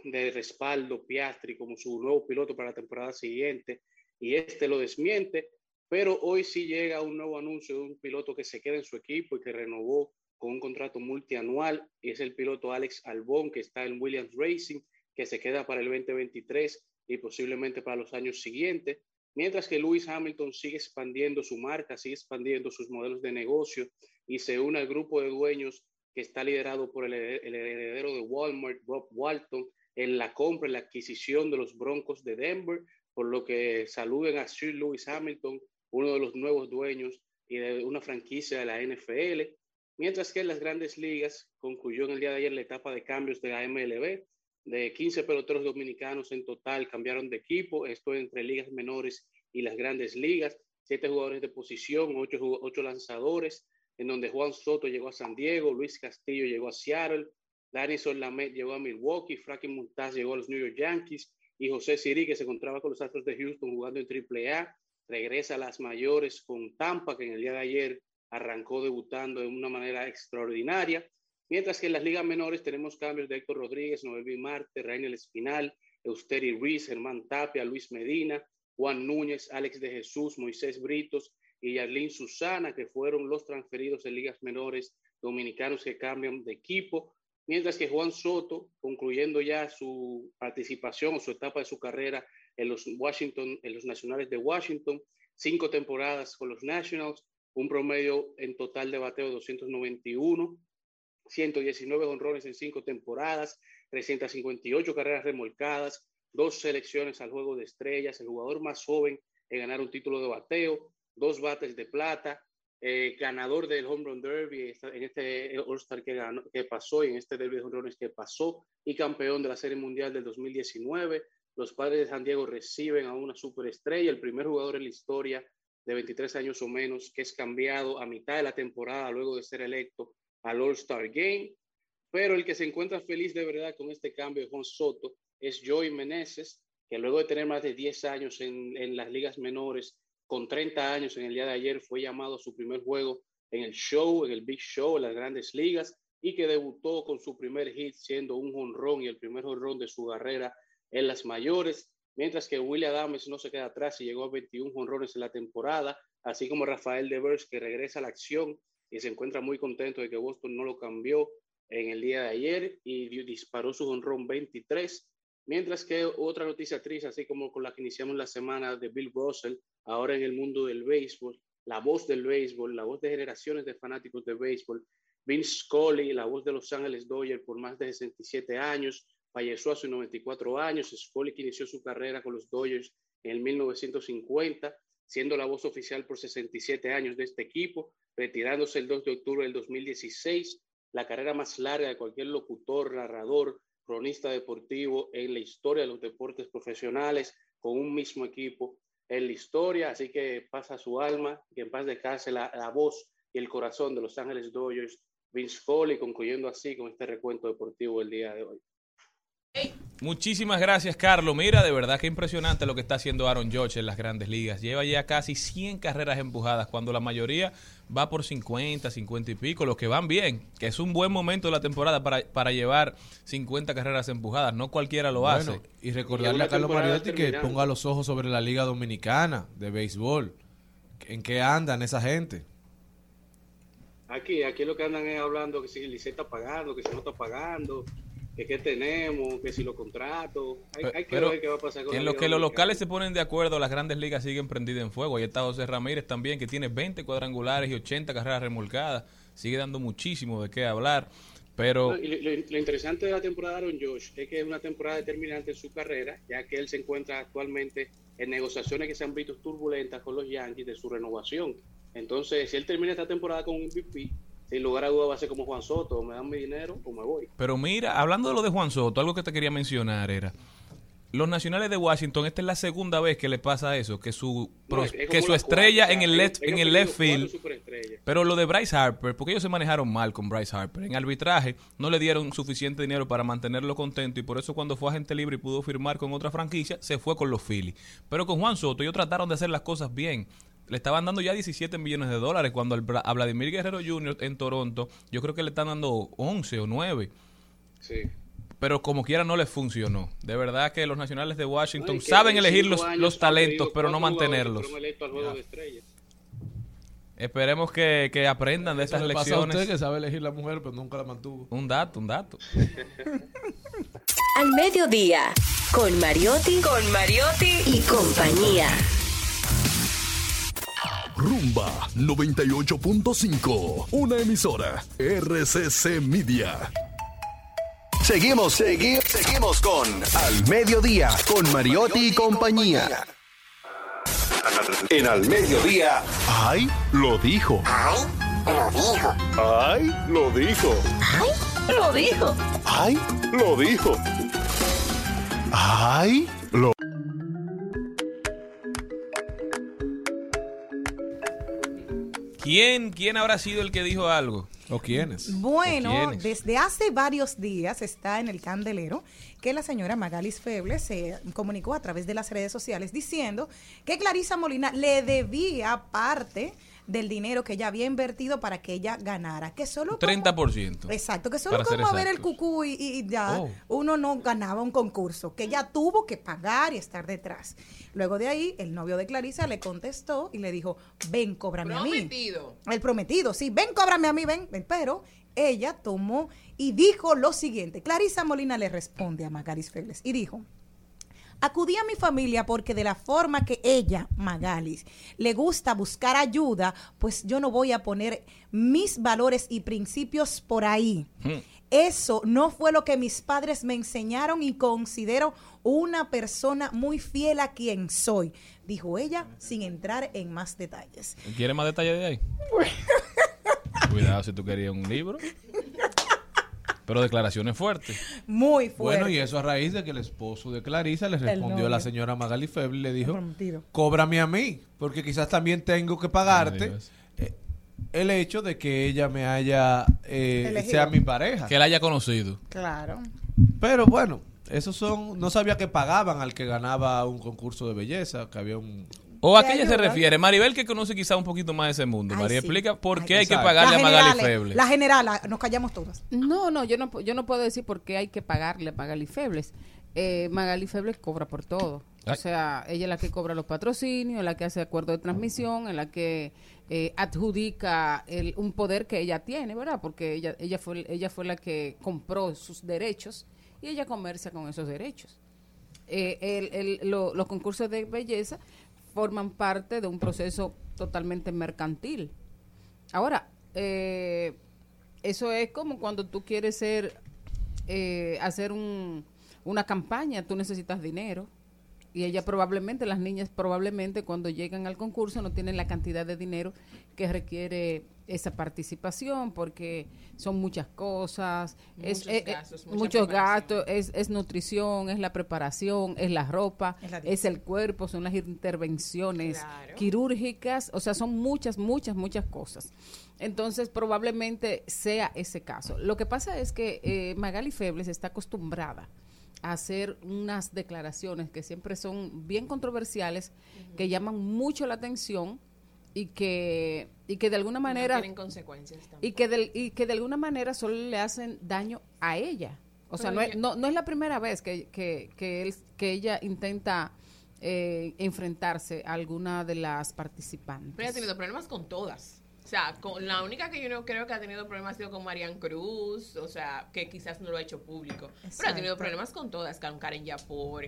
de respaldo, Piastri, como su nuevo piloto para la temporada siguiente y este lo desmiente. Pero hoy sí llega un nuevo anuncio de un piloto que se queda en su equipo y que renovó con un contrato multianual y es el piloto Alex Albón que está en Williams Racing que se queda para el 2023 y posiblemente para los años siguientes, mientras que Lewis Hamilton sigue expandiendo su marca, sigue expandiendo sus modelos de negocio y se une al grupo de dueños que está liderado por el, hered- el heredero de Walmart, Rob Walton, en la compra, en la adquisición de los Broncos de Denver, por lo que saluden a Sir Lewis Hamilton, uno de los nuevos dueños y de una franquicia de la NFL, mientras que en las grandes ligas concluyó en el día de ayer la etapa de cambios de la MLB, de 15 peloteros dominicanos en total cambiaron de equipo, esto entre ligas menores y las grandes ligas, siete jugadores de posición, ocho, ocho lanzadores, en donde Juan Soto llegó a San Diego, Luis Castillo llegó a Seattle, Danison Lamet llegó a Milwaukee, Frankie Montaz llegó a los New York Yankees y José Siri, que se encontraba con los Astros de Houston jugando en AAA, regresa a las mayores con Tampa, que en el día de ayer arrancó debutando de una manera extraordinaria. Mientras que en las ligas menores tenemos cambios de Héctor Rodríguez, Noelvi Marte, Rainel Espinal, Eusteri Ruiz, Germán Tapia, Luis Medina, Juan Núñez, Alex de Jesús, Moisés Britos y Yarlín Susana, que fueron los transferidos en ligas menores dominicanos que cambian de equipo. Mientras que Juan Soto, concluyendo ya su participación o su etapa de su carrera en los Washington, en los Nacionales de Washington, cinco temporadas con los Nationals, un promedio en total de bateo de 291, 119 honrones en cinco temporadas, 358 carreras remolcadas, dos selecciones al juego de estrellas, el jugador más joven en ganar un título de bateo, dos bates de plata, eh, ganador del Home Run Derby en este All-Star que, que pasó y en este Derby de Home Runs que pasó y campeón de la Serie Mundial del 2019. Los padres de San Diego reciben a una superestrella, el primer jugador en la historia de 23 años o menos que es cambiado a mitad de la temporada luego de ser electo al All-Star Game. Pero el que se encuentra feliz de verdad con este cambio de Juan Soto es Joey Meneses, que luego de tener más de 10 años en, en las ligas menores, con 30 años en el día de ayer, fue llamado a su primer juego en el show, en el Big Show, en las grandes ligas, y que debutó con su primer hit siendo un jonrón y el primer jonrón de su carrera en las mayores, mientras que William Adams no se queda atrás y llegó a 21 jonrones en la temporada, así como Rafael Devers que regresa a la acción y se encuentra muy contento de que Boston no lo cambió en el día de ayer y disparó su jonrón 23, mientras que otra noticia triste, así como con la que iniciamos la semana de Bill Russell, ahora en el mundo del béisbol, la voz del béisbol, la voz de generaciones de fanáticos de béisbol, Vince Scully, la voz de Los Ángeles Dodgers por más de 67 años, falleció a sus 94 años. Scully que inició su carrera con los Dodgers en 1950, siendo la voz oficial por 67 años de este equipo, retirándose el 2 de octubre del 2016, la carrera más larga de cualquier locutor, narrador, cronista deportivo en la historia de los deportes profesionales con un mismo equipo en la historia. Así que pasa su alma, que en paz descanse la, la voz y el corazón de Los Ángeles Dodgers Vince Foley, concluyendo así con este recuento deportivo el día de hoy. Muchísimas gracias, Carlos. Mira, de verdad que impresionante lo que está haciendo Aaron George en las grandes ligas. Lleva ya casi 100 carreras empujadas, cuando la mayoría va por 50, 50 y pico, los que van bien, que es un buen momento de la temporada para, para llevar 50 carreras empujadas. No cualquiera lo hace. Y recordarle a Carlos Mariotti que ponga los ojos sobre la Liga Dominicana de béisbol. ¿En qué andan esa gente? Aquí, aquí lo que andan es hablando que si el está pagando, que si no está pagando, que qué tenemos, que si lo contratos. Hay, que ver qué va a pasar con En lo que los locales se ponen de acuerdo, las grandes ligas siguen prendidas en fuego. Ahí está José Ramírez también, que tiene 20 cuadrangulares y 80 carreras remolcadas. Sigue dando muchísimo de qué hablar. Pero... lo, interesante de la temporada de Aaron Josh es que es una temporada determinante en su carrera, ya que él se encuentra actualmente en negociaciones que se han visto turbulentas con los Yankees de su renovación. Entonces, si él termina esta temporada con un MVP, sin lugar a duda va a ser como Juan Soto, me dan mi dinero o me voy. Pero mira, hablando de lo de Juan Soto, algo que te quería mencionar era, los nacionales de Washington, esta es la segunda vez que le pasa eso, que su que su estrella en el left, en el left field. Pero lo de Bryce Harper, porque ellos se manejaron mal con Bryce Harper. En arbitraje no le dieron suficiente dinero para mantenerlo contento y por eso cuando fue agente libre y pudo firmar con otra franquicia, se fue con los Phillies. Pero con Juan Soto ellos trataron de hacer las cosas bien le estaban dando ya 17 millones de dólares cuando a Vladimir Guerrero Jr. en Toronto, yo creo que le están dando 11 o 9. Sí. Pero como quiera no les funcionó. De verdad que los nacionales de Washington saben elegir los, los talentos, pero no mantenerlos. Esperemos que, que, aprendan de estas lecciones. usted que sabe elegir la mujer, pero nunca la mantuvo. Un dato, un dato. Al mediodía, con Mariotti, con Mariotti y compañía. Rumba 98.5, una emisora RCC Media. Seguimos, seguimos, seguimos con Al Mediodía, con Mariotti y compañía. En Al Mediodía, ¡ay! Lo dijo. ¡Ay! Lo dijo. ¡Ay! Lo dijo. ¡Ay! Lo dijo. ¡Ay! Lo dijo. ¡Ay! Lo ¿Quién, ¿Quién habrá sido el que dijo algo? ¿O quiénes? Bueno, desde hace varios días está en el candelero que la señora Magalis Feble se comunicó a través de las redes sociales diciendo que Clarisa Molina le debía parte del dinero que ella había invertido para que ella ganara. Que solo 30%. exacto, que solo como ver el cucú y, ya oh. uno no ganaba un concurso, que ella tuvo que pagar y estar detrás. Luego de ahí, el novio de Clarisa le contestó y le dijo, ven, cóbrame a mí. Prometido. El prometido, sí, ven, cóbrame a mí, ven, ven. Pero ella tomó y dijo lo siguiente. Clarisa Molina le responde a Magalis Febles y dijo, Acudí a mi familia porque de la forma que ella, Magalis, le gusta buscar ayuda, pues yo no voy a poner mis valores y principios por ahí. Hmm. Eso no fue lo que mis padres me enseñaron y considero una persona muy fiel a quien soy, dijo ella sin entrar en más detalles. ¿Quiere más detalles de ahí? Cuidado si tú querías un libro. Pero declaraciones fuertes. Muy fuertes. Bueno, y eso a raíz de que el esposo de Clarisa le respondió a la señora Magali Feble y le dijo, cóbrame a mí, porque quizás también tengo que pagarte. Eh, el hecho de que ella me haya eh, sea mi pareja. Que la haya conocido. Claro. Pero bueno, esos son no sabía que pagaban al que ganaba un concurso de belleza, que había un ¿O a qué ella se refiere? Maribel, que conoce quizá un poquito más de ese mundo. Ay, María, sí. explica por Ay, qué hay que pagarle a Magali general, Feble. La general, nos callamos todas. No, no, yo no, yo no puedo decir por qué hay que pagarle a Magali Febles. Eh, Magali Febles cobra por todo. Ay. O sea, ella es la que cobra los patrocinios, la que hace acuerdo de transmisión, es la que eh, adjudica el- un poder que ella tiene, ¿verdad? Porque ella, ella, fue, ella fue la que compró sus derechos y ella comercia con esos derechos. Eh, el- el- lo- los concursos de belleza forman parte de un proceso totalmente mercantil. Ahora, eh, eso es como cuando tú quieres ser, eh, hacer un- una campaña, tú necesitas dinero. Y ella probablemente, las niñas probablemente cuando llegan al concurso no tienen la cantidad de dinero que requiere esa participación porque son muchas cosas, es, Muchos eh, eh, gastos, mucha muchos preparación. gastos, es, es nutrición, es la preparación, es la ropa, Es la es el cuerpo, son las intervenciones Claro. quirúrgicas, o sea, son muchas, muchas, muchas cosas. Entonces, probablemente sea ese caso. Lo que pasa es que eh, Magali Febles está acostumbrada a hacer unas declaraciones que siempre son bien controversiales, que llaman mucho la atención y que, y que de alguna manera no tienen consecuencias tampoco. y que, del- y que de alguna manera solo le hacen daño a ella. O sea, no es, no, no es la primera vez que, que, que, él- que ella intenta eh, enfrentarse a alguna de las participantes. Pero ha tenido problemas con todas. O sea, con la única que yo no creo que ha tenido problemas ha sido con Marian Cruz, o sea, que quizás no lo ha hecho público. Pero ha tenido problemas con todas, con Karen Yapor,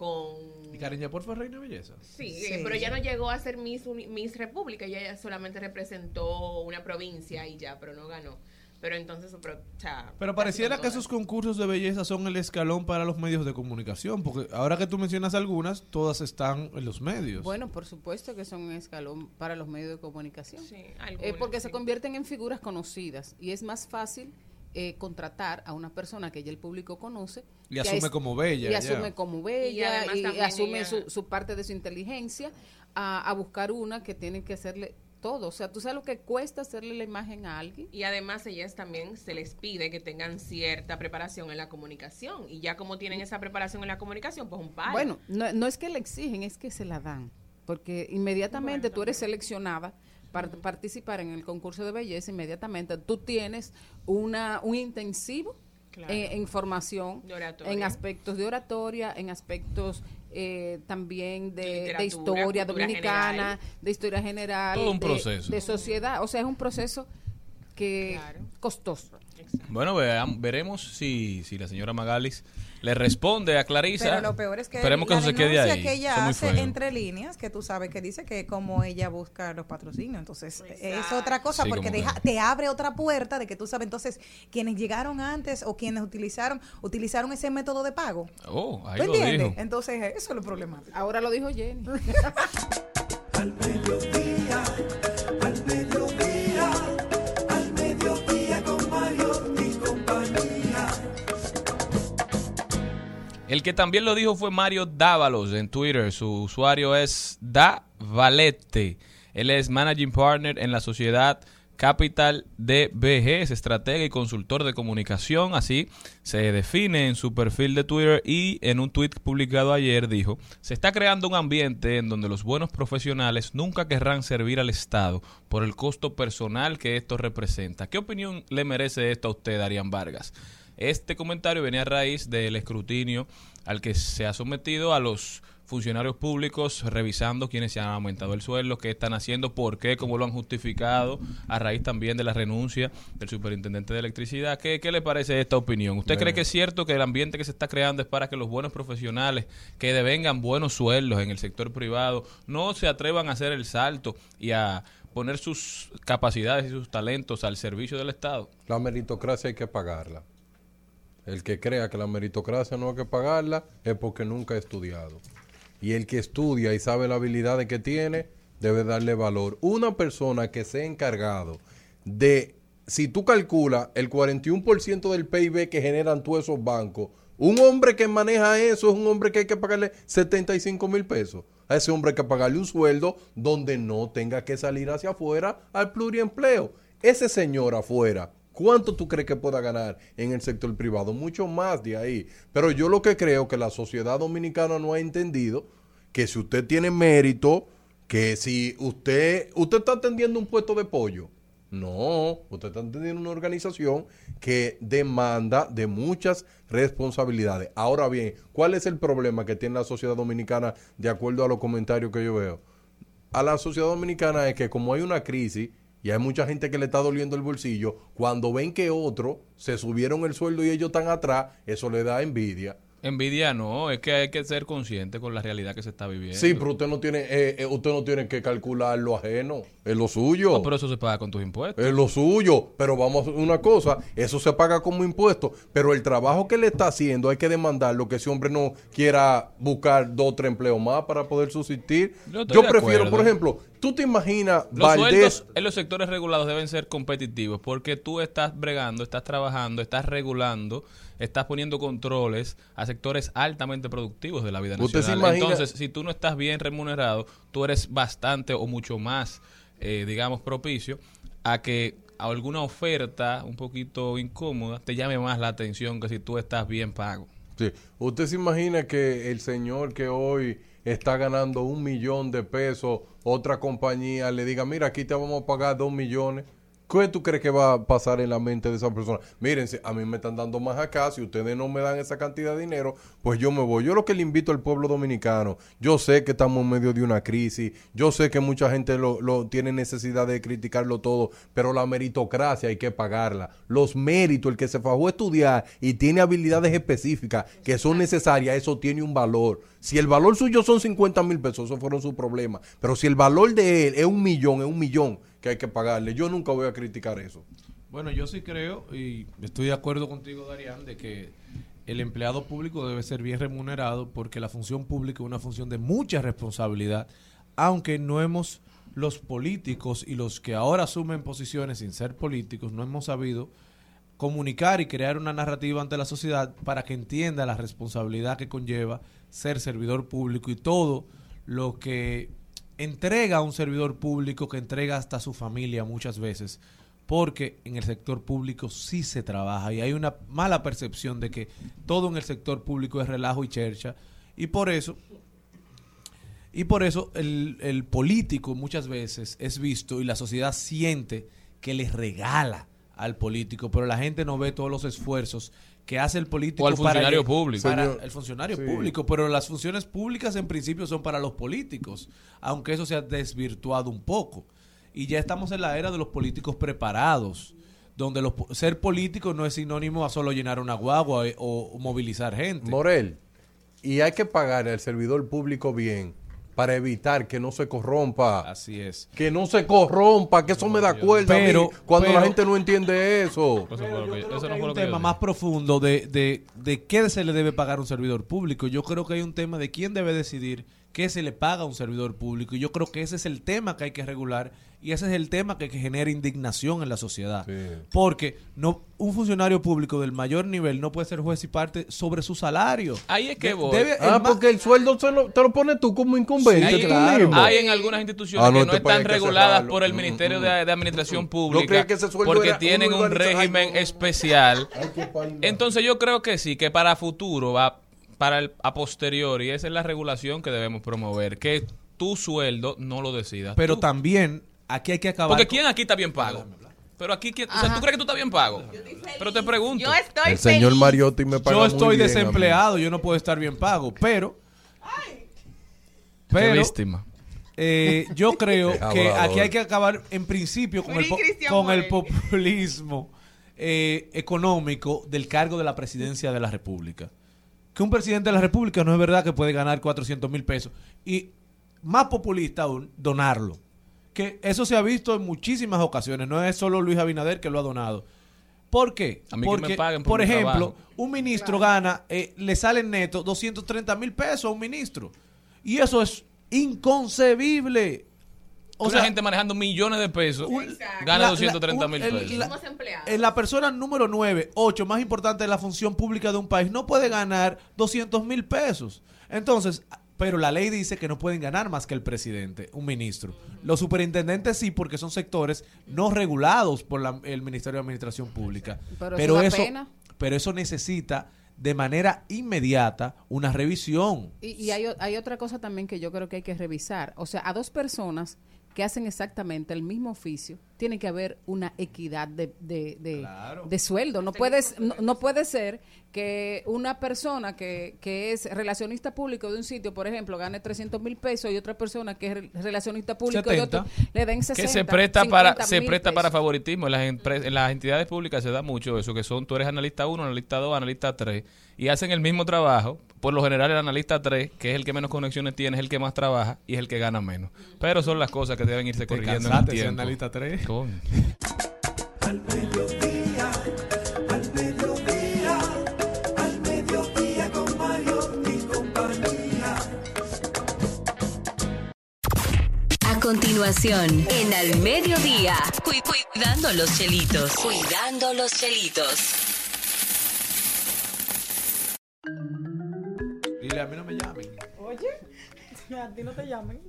con... ¿Y Karen Yapor fue reina de belleza? Sí, Sí. eh, pero ella no llegó a ser Miss, Uni- Miss República, ella ya solamente representó una provincia y ya, pero no ganó. Pero entonces, pero, o sea, Pero pareciera que todas. esos concursos de belleza son el escalón para los medios de comunicación, porque ahora que tú mencionas algunas, todas están en los medios. Bueno, por supuesto que son un escalón para los medios de comunicación. Sí, Eh, algunas, porque sí. se convierten en figuras conocidas y es más fácil eh, contratar a una persona que ya el público conoce. Y asume es- como bella, Y ya. asume como bella y, asume ella- su, su parte de su inteligencia a, a buscar una que tiene que hacerle todo. O sea, tú sabes lo que cuesta hacerle la imagen a alguien. Y además ellas también se les pide que tengan cierta preparación en la comunicación. Y ya como tienen esa preparación en la comunicación, pues un par. Bueno, no, no es que le exigen, es que se la dan. Porque inmediatamente Bueno, tú eres seleccionada para participar en el concurso de belleza, inmediatamente tú tienes una, un intensivo Claro. eh, en formación, en aspectos de oratoria, en aspectos eh, también de, De historia dominicana, general. de historia general, Todo un de- proceso. de sociedad. O sea, es un proceso que Claro. costoso. Exacto. Bueno, veremos si, si la señora Magalis le responde a Clarisa. Pero lo peor es que Esperemos que la eso se quede ahí. que ella hace entre líneas, que tú sabes que dice que como ella busca los patrocinios, entonces es otra cosa Sí, porque como deja- que- te abre otra puerta de que tú sabes entonces quienes llegaron antes o quienes utilizaron utilizaron ese método de pago. Oh, ahí ¿Tú lo entiendes? dijo. Entonces eso es lo problemático. Ahora lo dijo Jenny. Al mediodía, al El que también lo dijo fue Mario Dávalos en Twitter. Su usuario es Da Valete. Él es Managing Partner en la sociedad Capital DBG, es estratega y consultor de comunicación. Así se define en su perfil de Twitter y en un tweet publicado ayer dijo, se está creando un ambiente en donde los buenos profesionales nunca querrán servir al Estado por el costo personal que esto representa. ¿Qué opinión le merece esto a usted, Darían Vargas? Este comentario viene a raíz del escrutinio al que se ha sometido a los funcionarios públicos revisando quiénes se han aumentado el sueldo, qué están haciendo, por qué, cómo lo han justificado, a raíz también de la renuncia del superintendente de electricidad. ¿Qué, qué le parece esta opinión? ¿Usted cree que es cierto que el ambiente que se está creando es para que los buenos profesionales que devengan buenos sueldos en el sector privado no se atrevan a hacer el salto y a poner sus capacidades y sus talentos al servicio del Estado? La meritocracia hay que pagarla. El que crea que la meritocracia no hay que pagarla es porque nunca ha estudiado. Y el que estudia y sabe la habilidad que tiene, debe darle valor. Una persona que sea encargado de, si tú calculas el 41% del PIB que generan todos esos bancos, Un hombre que maneja eso es un hombre que hay que pagarle 75 mil pesos. A ese hombre hay que pagarle un sueldo donde no tenga que salir hacia afuera al pluriempleo. Ese señor afuera, ¿cuánto tú crees que pueda ganar en el sector privado? Mucho más de ahí. Pero yo lo que creo que la sociedad dominicana no ha entendido que si usted tiene mérito, que si usted, usted está atendiendo un puesto de pollo, no, usted está atendiendo una organización que demanda de muchas responsabilidades. Ahora bien, ¿cuál es el problema que tiene la sociedad dominicana de acuerdo a los comentarios que yo veo? A la sociedad dominicana es que como hay una crisis y hay mucha gente que le está doliendo el bolsillo, cuando ven que otro se subieron el sueldo y ellos están atrás, eso le da envidia. Envidia no, es que hay que ser consciente con la realidad que se está viviendo. Sí, pero usted no tiene, eh, eh, usted no tiene que calcular lo ajeno, es lo suyo. No, pero eso se paga con tus impuestos. Es lo suyo, pero vamos a una cosa, eso se paga como impuesto, pero el trabajo que le está haciendo hay que demandarlo, que ese hombre no quiera buscar dos o tres empleos más para poder subsistir. Yo prefiero, por ejemplo, tú te imaginas Los Valdés, sueldos en los sectores regulados deben ser competitivos porque tú estás bregando, estás trabajando, estás regulando, estás poniendo controles a sectores altamente productivos de la vida Usted se nacional. imagina- Entonces, si tú no estás bien remunerado, tú eres bastante o mucho más, eh, digamos, propicio a que alguna oferta un poquito incómoda te llame más la atención que si tú estás bien pago. Sí. Usted se imagina que el señor que hoy está ganando un millón de pesos, otra compañía le diga, mira, aquí te vamos a pagar dos millones. ¿Qué tú crees que va a pasar en la mente de esa persona? Miren, a mí me están dando más acá, si ustedes no me dan esa cantidad de dinero, pues yo me voy. Yo lo que le invito al pueblo dominicano, yo sé que estamos en medio de una crisis, yo sé que mucha gente lo, lo tiene necesidad de criticarlo todo, pero la meritocracia hay que pagarla. Los méritos, el que se fajó a estudiar y tiene habilidades específicas que son necesarias, eso tiene un valor. Si el valor suyo son 50 mil pesos, eso fueron sus problemas. Pero si el valor de él es un millón, es un millón que hay que pagarle. Yo nunca voy a criticar eso. Bueno, yo sí creo y estoy de acuerdo contigo, Darían, de que el empleado público debe ser bien remunerado porque la función pública es una función de mucha responsabilidad, aunque no hemos, los políticos y los que ahora asumen posiciones sin ser políticos, no hemos sabido comunicar y crear una narrativa ante la sociedad para que entienda la responsabilidad que conlleva ser servidor público y todo lo que entrega a un servidor público que entrega hasta a su familia muchas veces porque en el sector público sí se trabaja y hay una mala percepción de que todo en el sector público es relajo y chercha. Y por eso y por eso el, el político muchas veces es visto y la sociedad siente que les regala al político, pero la gente no ve todos los esfuerzos que hace el político O al para funcionario público. para Señor, el funcionario sí. público, pero las funciones públicas en principio son para los políticos, aunque eso se ha desvirtuado un poco. Y ya estamos en la era de los políticos preparados, donde los, ser político no es sinónimo a solo llenar una guagua eh, o, o movilizar gente. Morel, y hay que pagar al servidor público bien para evitar que no se corrompa. Así es. Que no se corrompa, que eso me da cuerda a mí Pero- cuando la pero- gente no entiende eso. Hay fue un tema más profundo de, de, de qué se le debe pagar a un servidor público. Yo creo que hay un tema de quién debe decidir qué se le paga a un servidor público. Y yo creo que ese es el tema que hay que regular y ese es el tema que, que genera indignación en la sociedad. Sí. Porque no un funcionario público del mayor nivel no puede ser juez y parte sobre su salario. Ahí es que De- voy. debe- Ah, el porque el sueldo se lo- te lo pones tú como incumbente. Sí, tú claro. mismo. Hay en algunas instituciones Ah, no, que no están que reguladas por el Mm, Ministerio mm, de, de Administración ¿No Pública crees que ese sueldo porque tienen un régimen especial. Entonces yo creo que sí, que para futuro va para el a posteriori, esa es la regulación que debemos promover, que tu sueldo no lo decidas. pero tú. también aquí hay que acabar. porque quién aquí está bien pago. Pero aquí quién, o sea, tú crees que tú estás bien pago. Pero te pregunto. Yo estoy El señor feliz. Mariotti me paga yo muy estoy bien desempleado, yo no puedo estar bien pago, pero Qué pero víctima. eh, yo creo Qué que aquí hay que acabar en principio con el, po- con el populismo eh, económico del cargo de la presidencia de la República. Que un presidente de la República no es verdad que puede ganar 400 mil pesos. Y más populista aún, donarlo. Que eso se ha visto en muchísimas ocasiones. No es solo Luis Abinader que lo ha donado. ¿Por qué? A mí que me Porque, paguen por por ejemplo, trabajo. un ministro gana, eh, le sale en neto 230 mil pesos a un ministro. Y eso es inconcebible. O Una sea, gente manejando millones de pesos gana la- 230 la- mil pesos. la- Somos empleados. en la persona número 9, 8, más importante de la función pública de un país, no puede ganar 200 mil pesos. Entonces, pero la ley dice que no pueden ganar más que el presidente, un ministro. Los superintendentes sí, porque son sectores no regulados por la- el Ministerio de Administración Pública. Pero eso Pero eso, pena. pero eso necesita de manera inmediata una revisión. Y, y hay otra cosa también que yo creo que hay que revisar. O sea, a dos personas que hacen exactamente el mismo oficio, tiene que haber una equidad de, de, de- Claro. de sueldo. No, puedes, no, no puede ser que una persona que, que es relacionista público de un sitio, por ejemplo, gane 300 mil pesos y otra persona que es re- relacionista público de otro 70. le den 60. que se presta para 50 se presta para favoritismo en las, en las entidades públicas se da mucho eso que son tú eres analista 1 analista 2 analista 3 y hacen el mismo trabajo por lo general el analista 3 que es el que menos conexiones tiene es el que más trabaja y es el que gana menos pero son las cosas que deben irse corrigiendo en el ese tiempo analista 3. Coño. Al mediodía, al mediodía, al mediodía con Mario y compañía. A continuación, en Al Mediodía, cu- cuidando los chelitos. Cuidando los chelitos. A mí no me llamen. Oye, a ti no te llamen.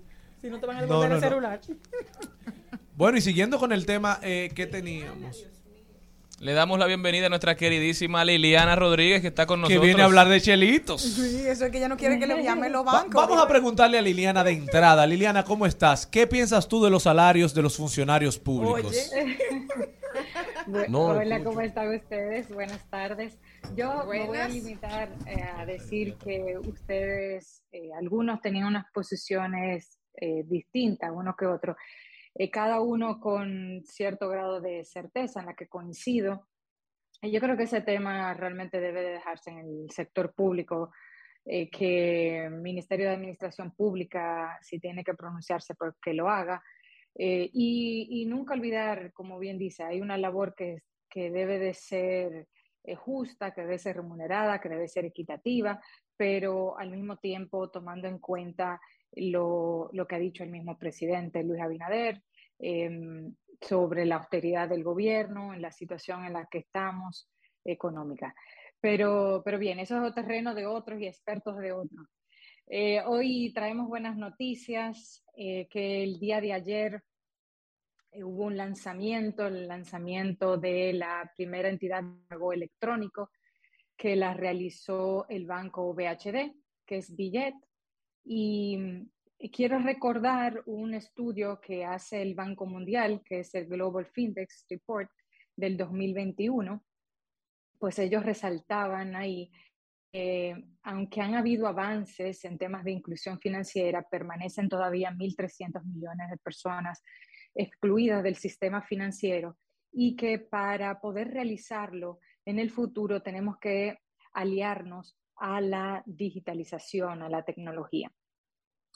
Si no te van a devolver no, el celular. Bueno, y siguiendo con el tema eh, que teníamos, le damos la bienvenida a nuestra queridísima Liliana Rodríguez que está con que nosotros viene a hablar de chelitos. Sí, eso es que ella no quiere que le llamen los Va- bancos. vamos a preguntarle a Liliana de entrada. Liliana, ¿cómo estás? ¿Qué piensas tú de los salarios de los funcionarios públicos? Oye. No, Hola. ¿cómo están ustedes? Buenas tardes. Yo me voy a limitar eh, a decir que ustedes, eh, algunos tenían unas posiciones eh, distintas, uno que otro, eh, cada uno con cierto grado de certeza en la que coincido. Y yo creo que ese tema realmente debe de dejarse en el sector público, eh, que el Ministerio de Administración Pública, si tiene que pronunciarse, pues que lo haga. Eh, y, y nunca olvidar, como bien dice, hay una labor que, que debe de ser eh, justa, que debe ser remunerada, que debe ser equitativa, pero al mismo tiempo tomando en cuenta lo, lo que ha dicho el mismo presidente Luis Abinader em, sobre la austeridad del gobierno, en la situación en la que estamos económica. Pero, pero bien, eso es terreno de otros y expertos de otros. Eh, hoy traemos buenas noticias, eh, que el día de ayer eh, hubo un lanzamiento, el lanzamiento de la primera entidad de pago electrónico que la realizó el banco BHD, que es Billet. Y, y quiero recordar un estudio que hace el Banco Mundial, que es el Global Findex Report del 2021, pues ellos resaltaban ahí eh, aunque han habido avances en temas de inclusión financiera, permanecen todavía 1.300 millones de personas excluidas del sistema financiero y que para poder realizarlo en el futuro tenemos que aliarnos a la digitalización, a la tecnología.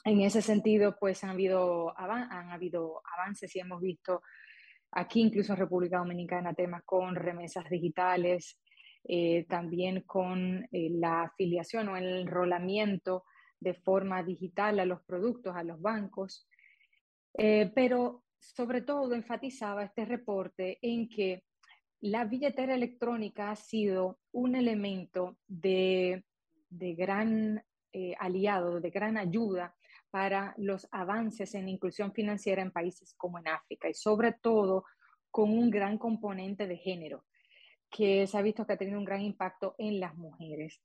En ese sentido, pues han habido, han habido avances y hemos visto aquí, incluso en República Dominicana, temas con remesas digitales, eh, también con eh, la afiliación o el enrolamiento de forma digital a los productos, a los bancos. Eh, pero sobre todo enfatizaba este reporte en que la billetera electrónica ha sido un elemento de, de gran eh, aliado, de gran ayuda para los avances en inclusión financiera en países como en África y sobre todo con un gran componente de género que se ha visto que ha tenido un gran impacto en las mujeres.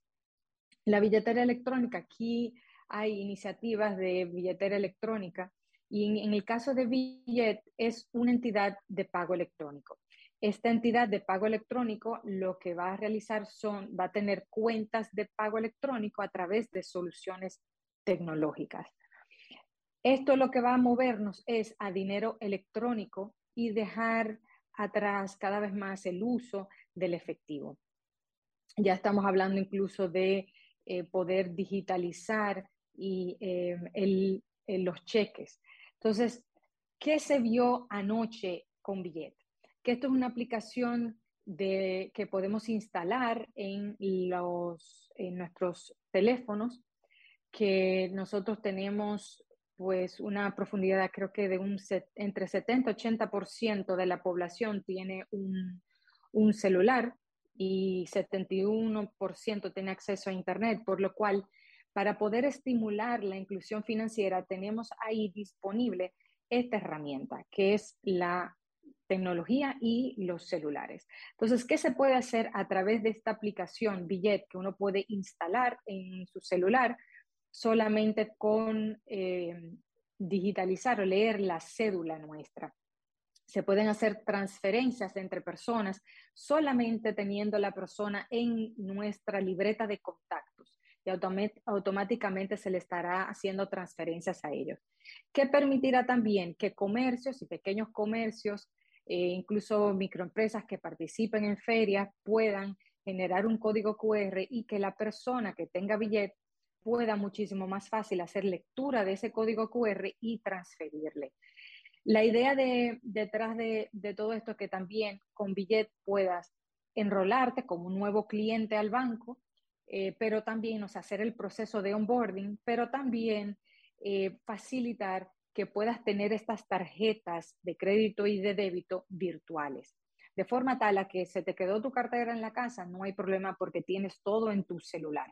La billetera electrónica, aquí hay iniciativas de billetera electrónica y en, en, el caso de Billet es una entidad de pago electrónico. Esta entidad de pago electrónico lo que va a realizar son, va a tener cuentas de pago electrónico a través de soluciones tecnológicas. Esto lo que va a movernos es a dinero electrónico y dejar atrás cada vez más el uso del efectivo. Ya estamos hablando incluso de eh, poder digitalizar y, eh, el, el, los cheques. Entonces, ¿qué se vio anoche con Billet? Que esto es una aplicación de, que podemos instalar en, los, en nuestros teléfonos, que nosotros tenemos pues una profundidad creo que de un entre 70 y 80% de la población tiene un, un celular y 71% tiene acceso a Internet, por lo cual para poder estimular la inclusión financiera tenemos ahí disponible esta herramienta, que es la tecnología y los celulares. Entonces, ¿qué se puede hacer a través de esta aplicación Billet que uno puede instalar en su celular solamente con eh, digitalizar o leer la cédula nuestra? Se pueden hacer transferencias entre personas solamente teniendo la persona en nuestra libreta de contactos y automáticamente se le estará haciendo transferencias a ellos. Que permitirá también que comercios y pequeños comercios, eh, incluso microempresas que participen en ferias, puedan generar un código QR y que la persona que tenga billete pueda muchísimo más fácil hacer lectura de ese código QR y transferirle. La idea de, detrás de, todo esto es que también con Billet puedas enrolarte como un nuevo cliente al banco, eh, pero también hacer el proceso de onboarding, pero también eh, facilitar que puedas tener estas tarjetas de crédito y de débito virtuales. De forma tal a que se te quedó tu cartera en la casa, no hay problema porque tienes todo en tu celular.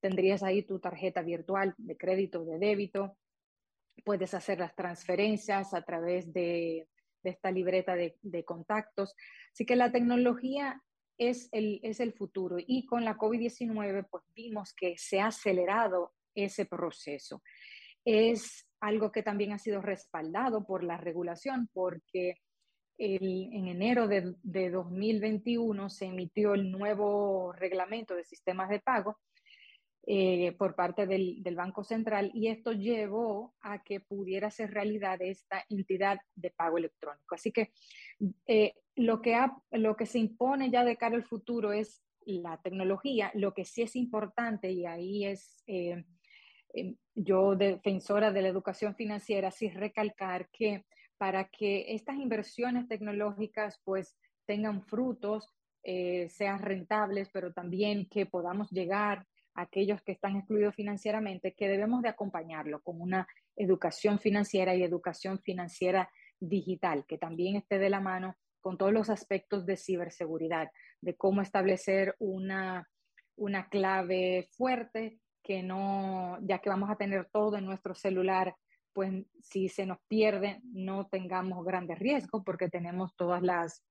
Tendrías ahí tu tarjeta virtual de crédito, de débito, puedes hacer las transferencias a través de, esta libreta de, contactos. Así que la tecnología es el, es el futuro y con la COVID-19 pues vimos que se ha acelerado ese proceso. Es algo que también ha sido respaldado por la regulación porque en enero de, de 2021 se emitió el nuevo reglamento de sistemas de pago eh, por parte del, Banco Central y esto llevó a que pudiera ser realidad esta entidad de pago electrónico. Así que eh, lo, que lo que se impone ya de cara al futuro es la tecnología. Lo que sí es importante, y ahí es eh, yo defensora de la educación financiera, sí recalcar que para que estas inversiones tecnológicas pues tengan frutos, sean rentables, pero también que podamos llegar aquellos que están excluidos financieramente, que debemos de acompañarlo con una educación financiera y educación financiera digital, que también esté de la mano con todos los aspectos de ciberseguridad, de cómo establecer una, una clave fuerte que no, ya que vamos a tener todo en nuestro celular, pues si se nos pierde, no tengamos grandes riesgos porque tenemos todas las,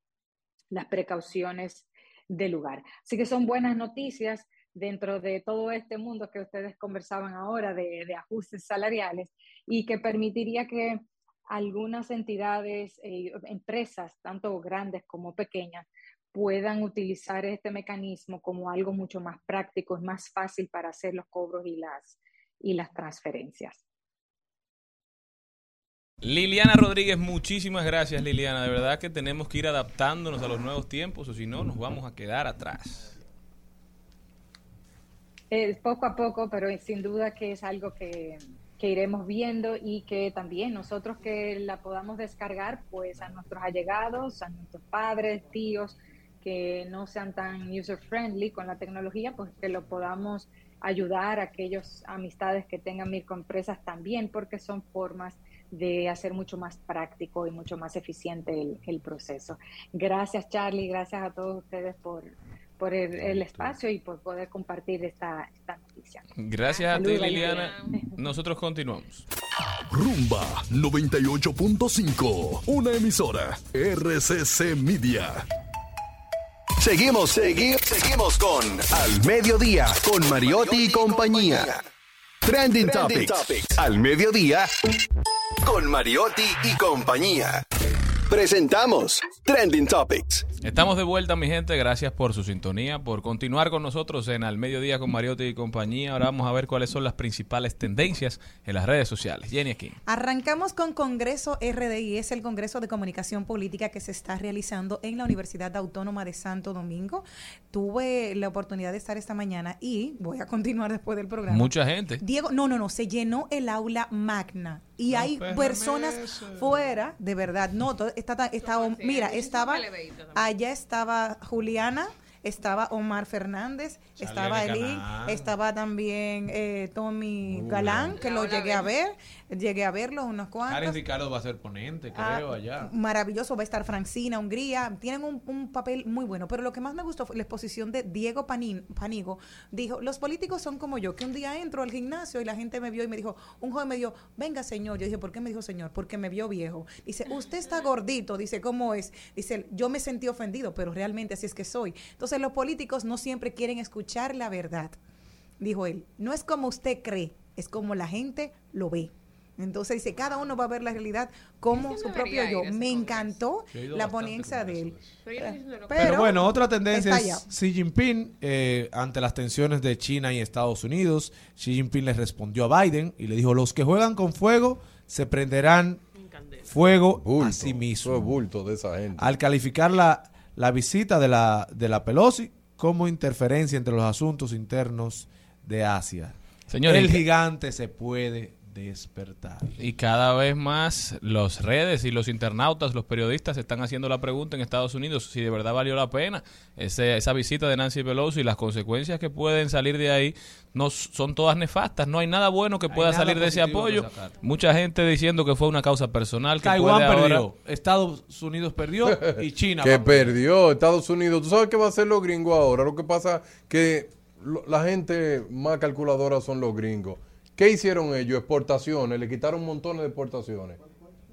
las precauciones del lugar. Así que son buenas noticias dentro de todo este mundo que ustedes conversaban ahora de, ajustes salariales y que permitiría que algunas entidades, eh, empresas, tanto grandes como pequeñas, puedan utilizar este mecanismo como algo mucho más práctico, es más fácil para hacer los cobros y las, y las transferencias. Liliana Rodríguez, muchísimas gracias Liliana. De verdad que tenemos que ir adaptándonos a los nuevos tiempos o si no nos vamos a quedar atrás. Eh, poco a poco, pero sin duda que es algo que, que, iremos viendo y que también nosotros que la podamos descargar, pues a nuestros allegados, a nuestros padres, tíos, que no sean tan user friendly con la tecnología, pues que lo podamos ayudar a aquellos amistades que tengan microempresas también, porque son formas de hacer mucho más práctico y mucho más eficiente el, el proceso. Gracias Charlie, gracias a todos ustedes por, por el, espacio y por poder compartir esta, esta noticia. Gracias a ti, Liliana. Nosotros continuamos. Rumba 98.5, una emisora RCC Media. Seguimos, seguimos, seguimos con Al Mediodía, con Mariotti y compañía. Trending, Topics. Al Mediodía, con Mariotti y compañía. Presentamos Trending Topics. Estamos de vuelta, mi gente. Gracias por su sintonía, por continuar con nosotros en Al Mediodía con Mariotti y compañía. Ahora vamos a ver cuáles son las principales tendencias en las redes sociales. Jenny aquí. Arrancamos con Congreso RDI, es el Congreso de Comunicación Política que se está realizando en la Universidad Autónoma de Santo Domingo. Tuve la oportunidad de estar esta mañana y voy a continuar después del programa. Mucha gente. Diego, no, no, no, se llenó el aula magna y hay personas fuera, de verdad, no, está, está, mira, estaba, allá estaba Juliana, estaba Omar Fernández, estaba Eli, estaba también eh, Tommy Galán, que lo llegué a ver, llegué a verlo unos Karen cuantos. Ricardo va a ser ponente, Ah, creo, allá. Maravilloso, va a estar Francina, Hungría, tienen un, un papel muy bueno, pero lo que más me gustó fue la exposición de Diego Panin- Panigo. Dijo, los políticos son como yo, que un día entro al gimnasio y la gente me vio y me dijo, un joven me dijo, venga señor, yo dije, ¿por qué me dijo señor? Porque me vio viejo. Dice, usted está gordito, dice, ¿cómo es? Dice, yo me sentí ofendido, pero realmente así es que soy. Entonces los políticos no siempre quieren escuchar la verdad, dijo él. No es como usted cree, es como la gente lo ve. Entonces dice, cada uno va a ver la realidad como Yo su propio yo. Me encantó la ponencia de él. Pero bueno, otra tendencia es. Xi Jinping eh, ante las tensiones de China y Estados Unidos. Xi Jinping le respondió a Biden y le dijo, los que juegan con fuego se prenderán fuego Bulto. a sí mismo. bulto de esa gente. Al calificar la, la visita de la, de la Pelosi como interferencia entre los asuntos internos de Asia. Señores, el gigante se puede despertar. Y cada vez más los redes y los internautas, los periodistas están haciendo la pregunta en Estados Unidos si de verdad valió la pena ese- esa visita de Nancy Pelosi y las consecuencias que pueden salir de ahí no son todas nefastas. No hay nada bueno que pueda salir de ese apoyo. Mucha gente diciendo que fue una causa personal. Que Taiwán puede ahora- perdió, Estados Unidos perdió y China que perdió Estados Unidos. ¿Tú sabes qué va a hacer los gringos ahora? Lo que pasa que lo- la gente más calculadora son los gringos. ¿Qué hicieron ellos? Exportaciones, le quitaron montones de exportaciones.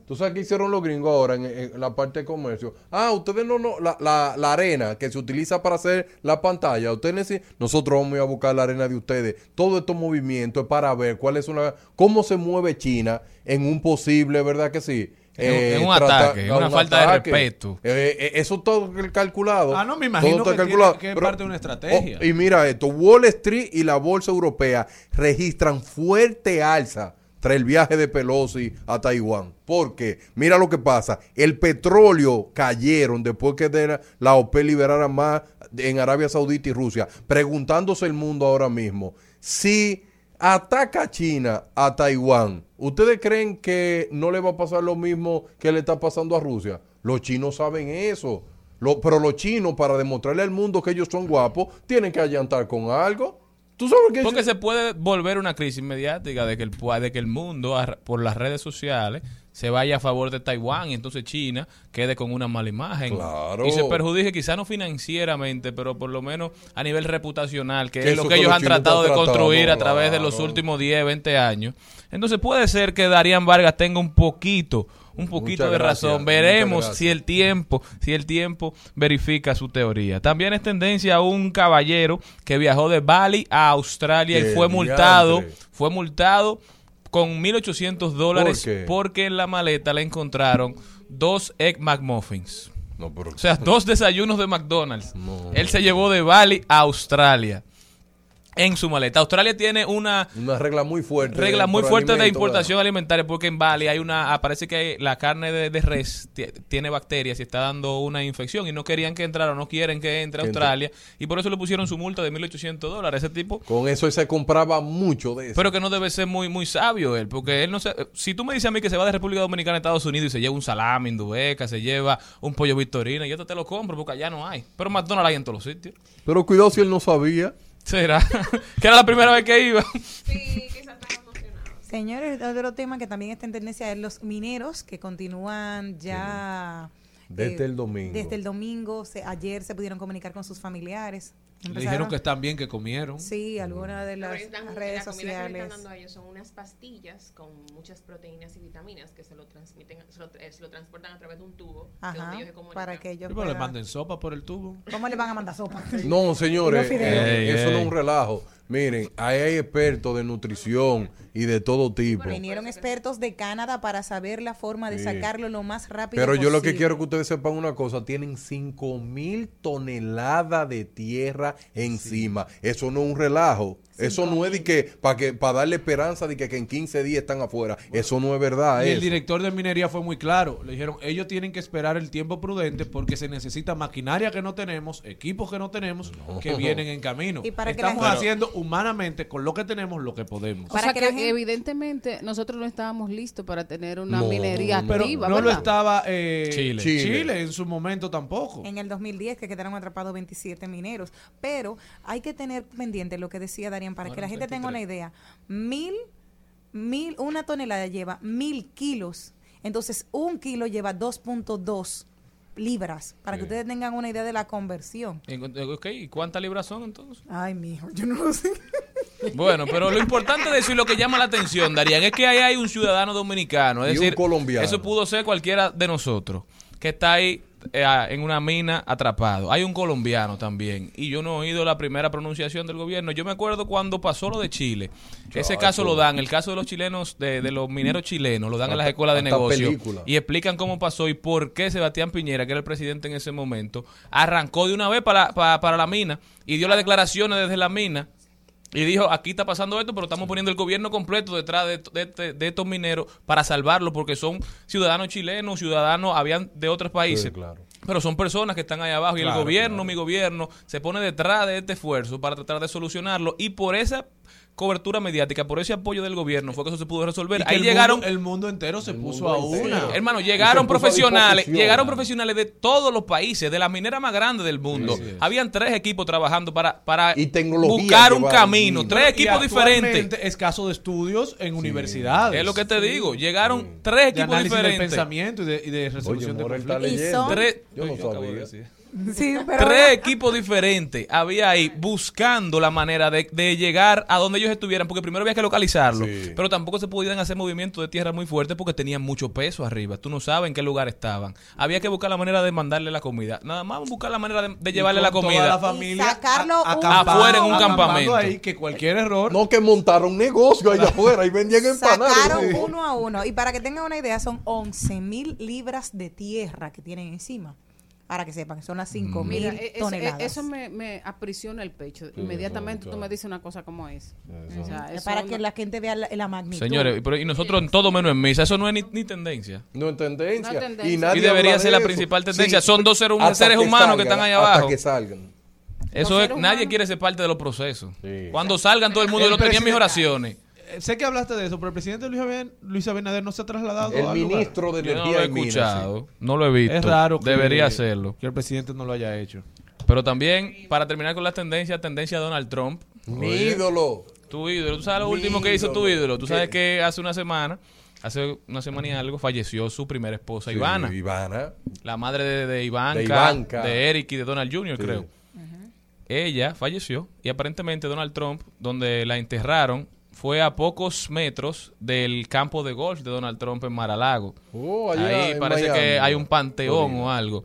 ¿Tú sabes qué hicieron los gringos ahora en, en la parte de comercio? Ah, ustedes no, no, la, la, la arena que se utiliza para hacer la pantalla, ustedes necesitan- nosotros vamos a buscar la arena de ustedes. Todo estos movimientos es para ver cuál es una, cómo se mueve China en un posible, ¿verdad que sí? En un- Eh, en un ataque, en a una un falta de respeto. Eh, eh, eso todo calculado. Ah, no, me imagino Todo que calculado. tiene- que es Pero- parte de una estrategia. oh, y mira esto, Wall Street y la bolsa europea registran fuerte alza tras el viaje de Pelosi a Taiwán. Porque, mira lo que pasa, el petróleo cayeron después que de la- la OPEP liberara más en Arabia Saudita y Rusia, preguntándose el mundo ahora mismo, si ataca China a Taiwán, ¿ustedes creen que no le va a pasar lo mismo que le está pasando a Rusia? Los chinos saben eso. Lo- pero los chinos, para demostrarle al mundo que ellos son guapos, tienen que allantar con algo. ¿Tú sabes qué? Porque se puede volver una crisis mediática de que el, de que el mundo, a- por las redes sociales, se vaya a favor de Taiwán y entonces China quede con una mala imagen. Claro. Y se perjudique, quizá no financieramente, pero por lo menos a nivel reputacional, que, Que es lo que ellos los han tratado de construir a través de los últimos 10, 20 años. Entonces puede ser que Darían Vargas tenga un poquito, un poquito Muchas de gracias, razón. Veremos si el tiempo, si el tiempo verifica su teoría. También es tendencia a un caballero que viajó de Bali a Australia y ¡Qué fue multado, fue multado con 1.800 dólares ¿Por qué? porque en la maleta le encontraron dos Egg McMuffins. No, pero- O sea, dos desayunos de McDonald's. No. Él se llevó de Bali a Australia en su maleta. Australia tiene una Una regla muy fuerte. regla muy fuerte de importación alimentaria porque en Bali hay una ah, parece que la carne de, de res ti- tiene bacterias y está dando una infección y no querían que entrara o no quieren que entre a. Australia y por eso le pusieron su multa de 1.800 dólares ese tipo Con eso se compraba mucho de eso. pero que no debe ser muy muy sabio él, porque él no se, si tú me dices a mí que se va de República Dominicana a Estados Unidos y se lleva un salami indubeca, se lleva un pollo victorino, yo te, te lo compro porque allá no hay. Pero McDonald's hay en todos los sitios. Pero cuidado si él no sabía. ¿Será? que era la primera vez que iba. Sí, quizás están emocionados. Señores, otro tema que también está en tendencia es los mineros que continúan ya Desde eh, el domingo. Desde el domingo, se- ayer se pudieron comunicar con sus familiares. Le dijeron que están bien, que comieron. Sí, algunas de las redes la comida que le sociales. están dando a ellos son unas pastillas con muchas proteínas y vitaminas que se lo transmiten, se lo, eh, se lo transportan a través de un tubo. de Ajá, ellos se para que ellos pero le puedan- manden sopa por el tubo. ¿Cómo le van a mandar sopa? No, señores, eh, Ey, eso no es un relajo. Miren, ahí hay expertos de nutrición y de todo tipo. Vinieron expertos de Canadá para saber la forma de Sí. sacarlo lo más rápido Pero yo lo que quiero que ustedes sepan una cosa, tienen 5 mil toneladas de tierra encima. Eso no es un relajo. Eso no es de que para que para darle esperanza de que, que en 15 días están afuera. Eso no es verdad. Y el eso. director de minería fue muy claro. Le dijeron, ellos tienen que esperar el tiempo prudente porque se necesita maquinaria que no tenemos, equipos que no tenemos, que vienen en camino. Y para que la Estamos gente- haciendo humanamente con lo que tenemos lo que podemos. O sea que que, gente- evidentemente nosotros no estábamos listos para tener una No, minería no, Pero activa, no lo estaba eh, Chile. Chile. Chile. en su momento tampoco. En el 2010 que quedaron atrapados 27 mineros. Pero hay que tener pendiente lo que decía Para que la gente tenga una idea. Mil, mil, una tonelada lleva mil kilos. Entonces un kilo lleva 2.2 libras. Para que ustedes tengan una idea de la conversión. Ok, ¿y cuántas libras son entonces? Ay, mijo, yo no lo sé. Bueno, pero lo importante de eso y lo que llama la atención, Darían, es que ahí hay un ciudadano dominicano. Es Y un decir, colombiano. eso pudo ser cualquiera de nosotros, que está ahí eh, ah, en una mina atrapado. Hay un colombiano también. Y yo no he oído la primera pronunciación del gobierno. Yo me acuerdo cuando pasó lo de Chile. Ese caso lo dan, el caso de los chilenos, de, de los mineros chilenos, lo dan en las escuelas de negocio. película. Y explican cómo pasó y por qué Sebastián Piñera, que era el presidente en ese momento, arrancó de una vez para, para, para la mina y dio las declaraciones desde la mina y dijo, aquí está pasando esto, pero estamos poniendo el gobierno completo detrás de, de- de- de estos mineros para salvarlos, porque son ciudadanos chilenos, ciudadanos, habían de otros países. Sí, claro. Pero son personas que están ahí abajo y el gobierno, claro. mi gobierno, se pone detrás de este esfuerzo para tratar de solucionarlo y por esa cobertura mediática, por ese apoyo del gobierno fue que eso se pudo resolver. Ahí el llegaron... mundo- el mundo entero se puso a una. Hermano, llegaron profesionales, llegaron profesionales de todos los países, de las mineras más grandes del mundo. Sí, sí. Habían tres equipos trabajando para, para Y buscar un camino, tres equipos diferentes. Es caso de estudios en universidades. Es lo que te digo, llegaron Sí. tres de equipos diferentes. pensamiento y de, y de resolución Oye, de conflictos. Yo no de sabía. Sí, pero Tres equipos diferentes había ahí buscando la manera de, de llegar a donde ellos estuvieran, porque primero había que localizarlo, Sí. pero tampoco se podían hacer movimientos de tierra muy fuertes porque tenían mucho peso arriba. Tú no sabes en qué lugar estaban. Había que buscar la manera de mandarle la comida. Nada más buscar la manera de, de llevarle la toda comida. la familia Y sacarlo a- Afuera en un campamento. ahí que cualquier error No, que montaron un negocio allá afuera y vendían empanadas. sacaron Sí. uno a uno. Y para que tengan una idea, son 11 mil libras de tierra que tienen encima. Para que sepan, son las 5 mil Mira, e- eso, toneladas. e- eso me, me aprisiona el pecho. Inmediatamente tú me dices una cosa como es. O sea, Es eso para no- que la gente vea la, la magnitud. Señores, pero- y nosotros en todo menos en misa. Eso no es ni, ni tendencia. No es tendencia. No es tendencia. Y, nadie Y debería ser de la eso. principal tendencia. Son dos seres- seres que humanos que están ahí Hasta abajo. que salgan. Eso es, nadie quiere ser parte de los procesos. Sí. Cuando salgan todo el mundo, El yo tenía mis oraciones. Sé que hablaste de eso, pero el presidente Luis Abinader, Luis Abinader no se ha trasladado El al lugar. ministro de Yo no lo Energía he escuchado, no lo he visto. Es raro que, Debería hacerlo. que el presidente no lo haya hecho. Pero también, para terminar con las tendencias, tendencia a Donald Trump. Mi ídolo. Tu ídolo. ¿Tú sabes lo Mi último que hizo tu ídolo. Tú sabes ¿Qué? que hace una semana, hace una semana y algo, falleció su primera esposa, Sí, Ivana. Ivana. La madre de, de Ivanka, De Ivanka. de Eric y de Donald Jr., Sí. creo. Ella falleció y aparentemente Donald Trump, donde la enterraron, fue a pocos metros del campo de golf de Donald Trump en Maralago. Oh, Ahí parece Miami, que hay un panteón o algo.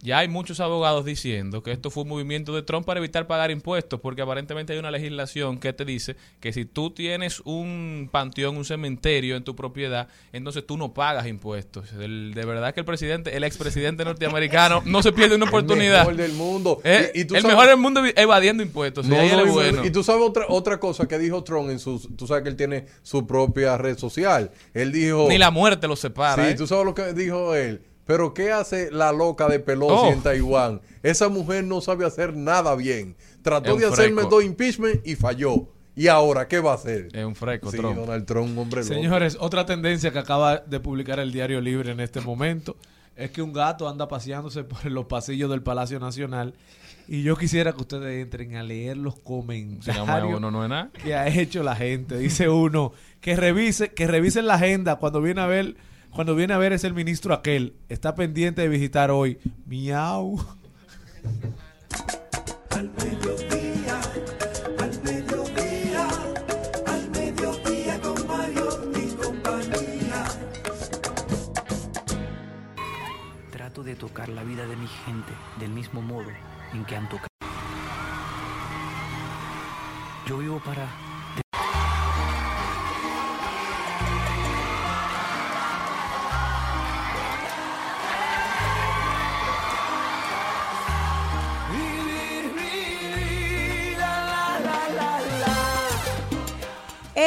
Ya hay muchos abogados diciendo que esto fue un movimiento de Trump para evitar pagar impuestos, porque aparentemente hay una legislación que te dice que si tú tienes un panteón, un cementerio en tu propiedad, entonces tú no pagas impuestos. El- de verdad que el presidente, el expresidente norteamericano, no se pierde una El oportunidad. mejor del mundo. Y- y tú el sabes- mejor del mundo evadiendo impuestos. y No, él no, es y- bueno. Y tú sabes otra, otra cosa que dijo Trump en sus... Tú sabes que él tiene su propia red social. Él dijo... Ni la muerte los separa. Sí, ¿eh? tú sabes lo que dijo él. Pero ¿qué hace la loca de Pelosi Oh. en Taiwán? Esa mujer no sabe hacer nada bien. Trató de hacerme dos impeachment y falló. ¿Y ahora qué va a hacer? Es un freco, Sí, Trump. Donald Trump, un hombre loco. Señores, otra tendencia que acaba de publicar el Diario Libre en este momento es que un gato anda paseándose por los pasillos del Palacio Nacional y yo quisiera que ustedes entren a leer los comentarios uno no es nada. que ha hecho la gente. Dice uno que revise, que revisen la agenda cuando viene a ver, cuando viene a ver es el ministro aquel. Está pendiente de visitar hoy. Miau. Al mediodía, al mediodía, al mediodía con Mario y compañía. Trato de tocar la vida de mi gente del mismo modo en que han tocado. Yo vivo para...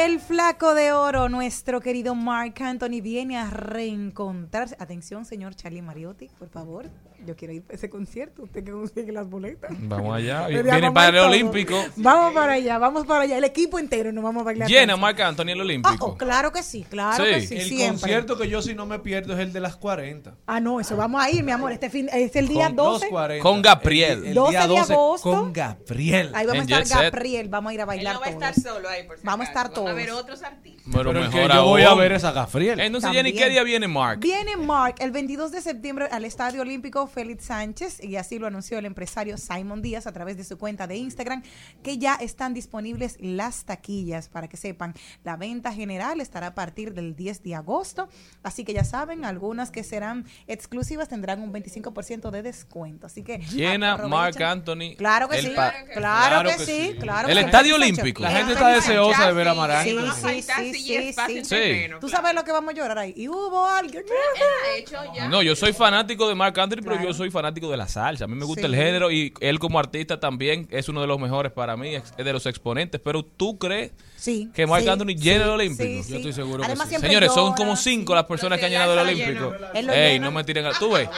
El flaco de oro, nuestro querido Mark Anthony, viene a reencontrarse. Atención, señor Charlie Mariotti, por favor. Yo quiero ir a ese concierto. Usted que consigue las boletas. Vamos allá. Viene vamos para el todo. Olímpico. Vamos para allá, vamos para allá. El equipo entero nos vamos a bailar. Llena. Marc Anthony el Ah, Olímpico. oh, claro que sí, claro Sí. que sí. el siempre. concierto que yo si no me pierdo es el de las 40. Ah, no, eso vamos a ir, mi amor. Este fin es el día Con 12. 2.40. Con Gabriel. El, el 12 día de 12 agosto. con Gabriel. Ahí vamos En a estar. Gabriel, vamos a ir a Él bailar no va a todos. estar solo ahí, por si Vamos a estar Van a ver otros artistas. Pero Pero que mejor yo voy a ver esa Gabriel. Entonces, Jenny, También. ¿qué día viene Mark? Viene Mark el 22 de septiembre al Estadio Olímpico Félix Sánchez y así lo anunció el empresario Simon Díaz a través de su cuenta de Instagram que ya están disponibles las taquillas para que sepan. La venta general estará a partir del 10 de agosto, así que ya saben, algunas que serán exclusivas tendrán un 25% de descuento. Así que Llena aprovechen. Marc Anthony. Claro que sí, claro, que, sí, claro El que. Estadio Olímpico. La gente está deseosa de ver a Marc Sí, Anthony. sí, Falta sí, sí, sí, espacio en sí. terreno. Tú sabes lo que vamos a llorar ahí. Y hubo alguien. Ha hecho ya. No, yo soy fanático de Marc Anthony, pero Claro. yo soy fanático de la salsa. A mí me gusta Sí. el género y él como artista también es uno de los mejores para mí, es de los exponentes. Pero tú crees Sí. que Marc sí, Anthony sí, llena el sí, Olímpico. sí. Yo estoy seguro que sí. Señores, son como cinco las personas que han llenado el Olímpico. Ey, no me tiren. a- Tú ves.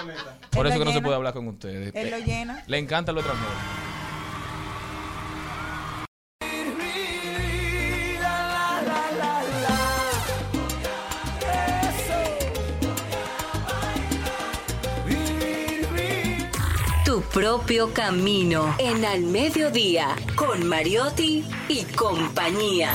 Por eso que no se puede hablar con ustedes. Él lo Eh, llena. Le encanta el otro amor. Propio camino en Al Mediodía con Mariotti y compañía.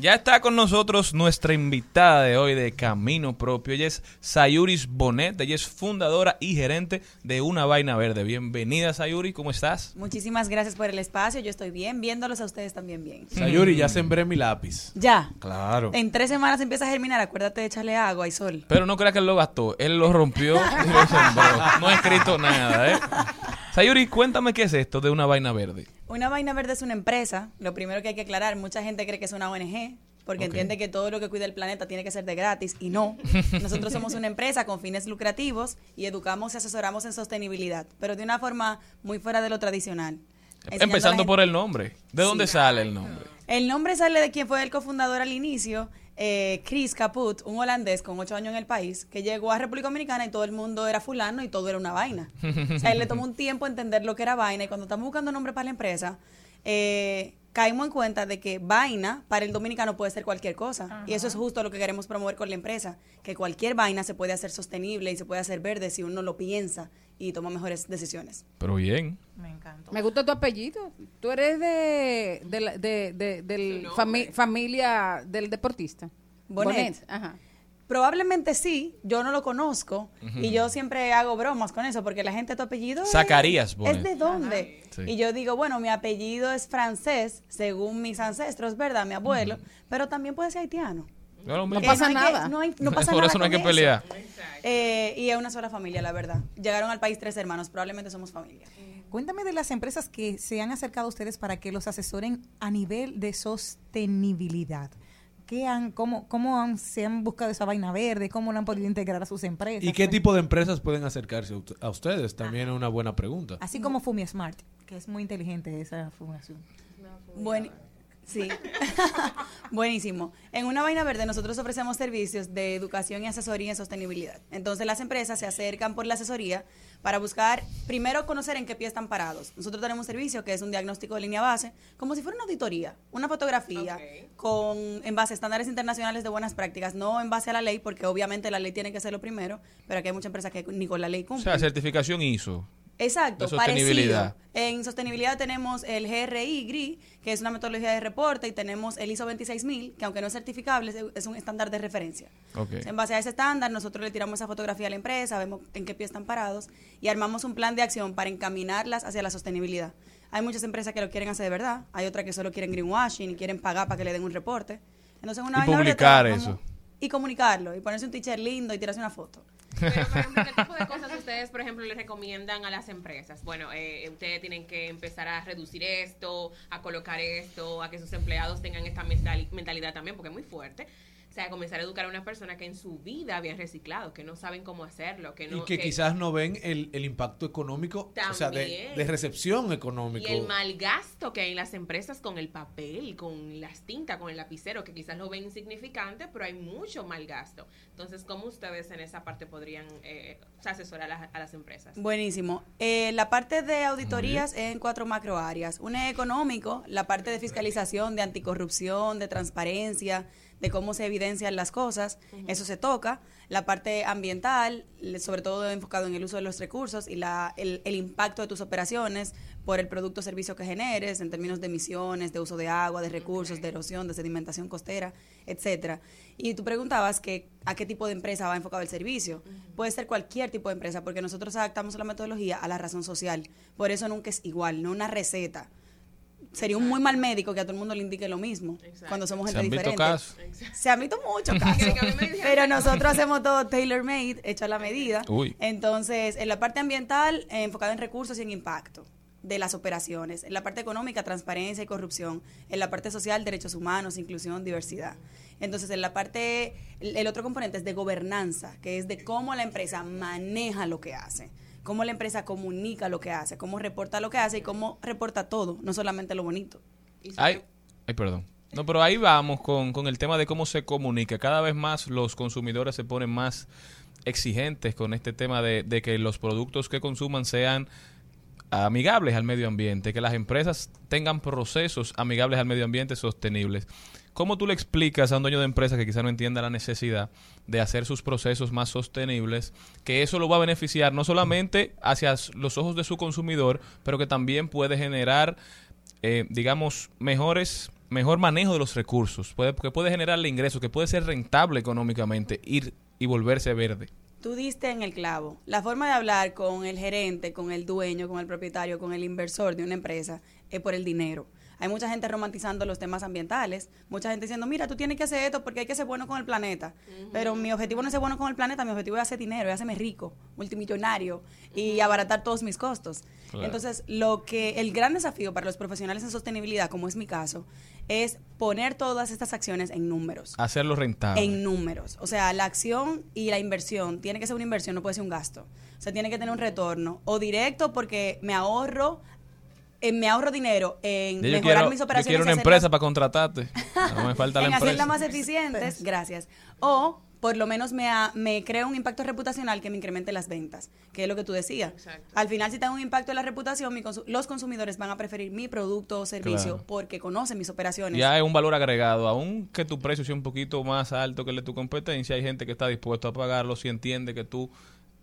Ya está con nosotros nuestra invitada de hoy de Camino Propio. Ella es Sayuris Bonet. Ella es fundadora y gerente de Una Vaina Verde. Bienvenida, Sayuri. ¿Cómo estás? Muchísimas gracias por el espacio. Yo estoy bien, viéndolos a ustedes también bien. Sayuri, ya sembré mi lápiz. Ya. Claro. En tres semanas empieza a germinar. Acuérdate de echarle agua y sol. Pero no creas que él lo gastó. Él lo rompió y lo sembró. No ha escrito nada, ¿eh? Sayuri, cuéntame qué es esto de Una Vaina Verde. Una vaina verde es una empresa. Lo primero que hay que aclarar, mucha gente cree que es una ONG. Porque entiende que todo lo que cuida el planeta tiene que ser de gratis y no. Nosotros somos una empresa con fines lucrativos y educamos y asesoramos en sostenibilidad, pero de una forma muy fuera de lo tradicional. Empezando por el nombre. ¿De dónde Sí. sale el nombre? El nombre sale de quien fue el cofundador al inicio, eh, Chris Caput, un holandés con ocho años en el país, que llegó a República Dominicana y todo el mundo era fulano y todo era una vaina. O sea, él le tomó un tiempo entender lo que era vaina y cuando estamos buscando nombre para la empresa, eh, caímos en cuenta de que vaina para el dominicano puede ser cualquier cosa. Y eso es justo lo que queremos promover con la empresa, que cualquier vaina se puede hacer sostenible y se puede hacer verde si uno lo piensa y toma mejores decisiones. Pero bien. Me encanta. Me gusta tu apellido. Tú eres de, de, la- de, de- del fami- familia del deportista. Bonet. Ajá. Probablemente sí, yo no lo conozco y yo siempre hago bromas con eso porque la gente tu apellido es- Zacarías es, de dónde Sí. y yo digo bueno mi apellido es francés según mis ancestros verdad mi abuelo pero también puede ser haitiano No, pasa que- nada. no, hay- no pasa Por nada eso no hay que pelear. Eh, y es una sola familia la verdad llegaron al país tres hermanos probablemente somos familia Cuéntame de las empresas que se han acercado a ustedes para que los asesoren a nivel de sostenibilidad. ¿Qué han, cómo, cómo han, se han buscado esa vaina verde? ¿Cómo lo han podido integrar a sus empresas? ¿Y qué tipo de empresas pueden acercarse a ustedes? También es una buena pregunta. Así como Fumi Smart, que es muy inteligente esa fundación. Buen, sí. Buenísimo. En una vaina verde nosotros ofrecemos servicios de educación y asesoría en sostenibilidad. Entonces las empresas se acercan por la asesoría para buscar, primero conocer en qué pie están parados. Nosotros tenemos un servicio que es un diagnóstico de línea base, como si fuera una auditoría, una fotografía con en base a estándares internacionales de buenas prácticas, no en base a la ley, porque obviamente la ley tiene que ser lo primero, pero aquí hay muchas empresas que ni con la ley O cumplen. sea, certificación ISO. Exacto, de sostenibilidad. parecido. En sostenibilidad tenemos el GRI, GRI, que es una metodología de reporte, y tenemos el ISO 26000, que aunque no es certificable, es- un estándar de referencia. En base a ese estándar, nosotros le tiramos esa fotografía a la empresa, vemos en qué pie están parados y armamos un plan de acción para encaminarlas hacia la sostenibilidad. Hay muchas empresas que lo quieren hacer de verdad, hay otras que solo quieren greenwashing y quieren pagar para que le den un reporte. Entonces, una Y verde publicar trabajamos- eso. Y comunicarlo, y ponerse un teacher lindo y tirarse una foto. Pero, por ejemplo, ¿qué tipo de cosas ustedes, por ejemplo, le recomiendan a las empresas? Bueno, eh, ustedes tienen que empezar a reducir esto, a colocar esto, a que sus empleados tengan esta mental- mentalidad también, porque es muy fuerte. O sea, comenzar a educar a una persona que en su vida habían reciclado, que no saben cómo hacerlo, que no... y que, quizás no ven el, el impacto económico, o sea, de, de recepción económico. Y el mal gasto que hay en las empresas con el papel, con las tintas, con el lapicero, que quizás lo ven insignificante, pero hay mucho mal gasto. Entonces, ¿cómo ustedes en esa parte podrían eh, asesorar a, las- a las empresas? Buenísimo. Eh, la parte de auditorías es en cuatro macro áreas. Una es económico, la parte de fiscalización, de anticorrupción, de transparencia, de cómo se evidencian las cosas, eso se toca. La parte ambiental, sobre todo enfocado en el uso de los recursos y la, el, el impacto de tus operaciones por el producto o servicio que generes en términos de emisiones, de uso de agua, de recursos, de erosión, de sedimentación costera, etcétera. Y tú preguntabas que a qué tipo de empresa va enfocado el servicio. Puede ser cualquier tipo de empresa, porque nosotros adaptamos la metodología a la razón social. Por eso nunca es igual, no una receta. Sería un muy mal médico que a todo el mundo le indique lo mismo cuando somos Se gente han visto diferente. casos. Se han visto muchos casos. Pero nosotros hacemos todo tailor-made, hecho a la medida. Uy. Entonces, en la parte ambiental, eh, enfocada en recursos y en impacto de las operaciones. En la parte económica, transparencia y corrupción. En la parte social, derechos humanos, inclusión, diversidad. Entonces, en la parte, el, el otro componente es de gobernanza, que es de cómo la empresa maneja lo que hace, cómo la empresa comunica lo que hace, cómo reporta lo que hace y cómo reporta todo, no solamente lo bonito. Ay, ay, perdón. No, pero ahí vamos con, con el tema de cómo se comunica. Cada vez más los consumidores se ponen más exigentes con este tema de, de que los productos que consuman sean amigables al medio ambiente, que las empresas tengan procesos amigables al medio ambiente sostenibles. ¿Cómo tú le explicas a un dueño de empresa que quizá no entienda la necesidad de hacer sus procesos más sostenibles, que eso lo va a beneficiar no solamente hacia los ojos de su consumidor, pero que también puede generar, eh, digamos, mejores mejor manejo de los recursos, puede, que puede generarle ingresos, que puede ser rentable económicamente ir y volverse verde? Tú diste en el clavo. La forma de hablar con el gerente, con el dueño, con el propietario, con el inversor de una empresa es por el dinero. Hay mucha gente romantizando los temas ambientales, mucha gente diciendo, mira, tú tienes que hacer esto porque hay que ser bueno con el planeta. Pero mi objetivo no es ser bueno con el planeta, mi objetivo es hacer dinero, es hacerme rico, multimillonario y abaratar todos mis costos. Claro. Entonces, lo que el gran desafío para los profesionales en sostenibilidad, como es mi caso, es poner todas estas acciones en números Hacerlo rentable. en números. O sea, la acción y la inversión tiene que ser una inversión, no puede ser un gasto. O sea, tiene que tener un retorno o directo porque me ahorro eh, me ahorro dinero en Yo mejorar quiero, mis yo operaciones. quiero una empresa para contratarte. No me falta la en hacerlas empresa. más eficientes, gracias. O por lo menos me, ha- me crea un impacto reputacional que me incremente las ventas, que es lo que tú decías. Al final, si tengo un impacto en la reputación, mi consu- los consumidores van a preferir mi producto o servicio Claro. porque conocen mis operaciones. Ya es un valor agregado. Aunque tu precio sea un poquito más alto que el de tu competencia, hay gente que está dispuesto a pagarlo si entiende que tú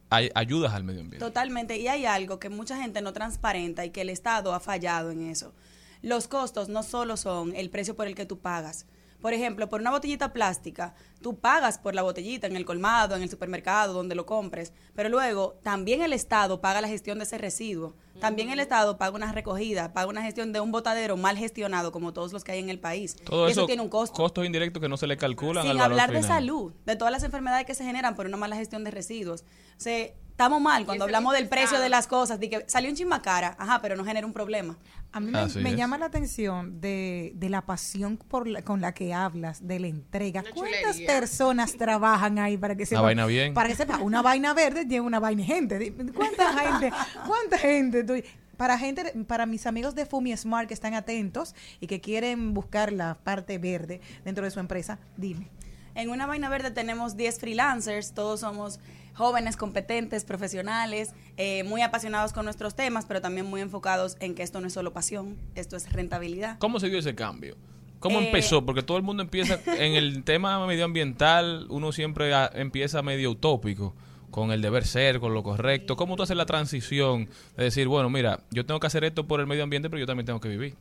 ay- ayudas al medio ambiente. Totalmente. Y hay algo que mucha gente no transparenta y que el Estado ha fallado en eso. Los costos no solo son el precio por el que tú pagas. Por ejemplo, por una botellita plástica, tú pagas por la botellita en el colmado, en el supermercado, donde lo compres, pero luego también el Estado paga la gestión de ese residuo. También el Estado paga una recogida, paga una gestión de un botadero mal gestionado, como todos los que hay en el país. Todo Y eso, eso tiene un costo. costos indirectos que no se le calculan al Sin valor hablar de salud, de todas las enfermedades que se generan por una mala gestión de residuos. O sea, estamos mal cuando hablamos del precio de las cosas, de que salió un chisma cara, ajá, pero no genera un problema. A mí me, llama la atención de, de la pasión por la- con la que hablas, de la entrega. ¿Cuántas chulería. personas trabajan ahí para que sepa? vaina bien. Para que sepa, una vaina verde lleva una vaina gente. ¿Cuánta gente? ¿Cuánta gente? tú- Para gente, para mis amigos de Fumi Smart que están atentos y que quieren buscar la parte verde dentro de su empresa, dime. En una vaina verde tenemos 10 freelancers, todos somos jóvenes, competentes, profesionales, eh, muy apasionados con nuestros temas, pero también muy enfocados en que esto no es solo pasión, esto es rentabilidad. ¿Cómo se dio ese cambio? ¿Cómo Eh, empezó? Porque todo el mundo empieza en el tema medioambiental, uno siempre ah, empieza medio utópico con el deber ser, con lo correcto. ¿Cómo tú haces la transición de decir, bueno, mira, yo tengo que hacer esto por el medio ambiente, pero yo también tengo que vivir?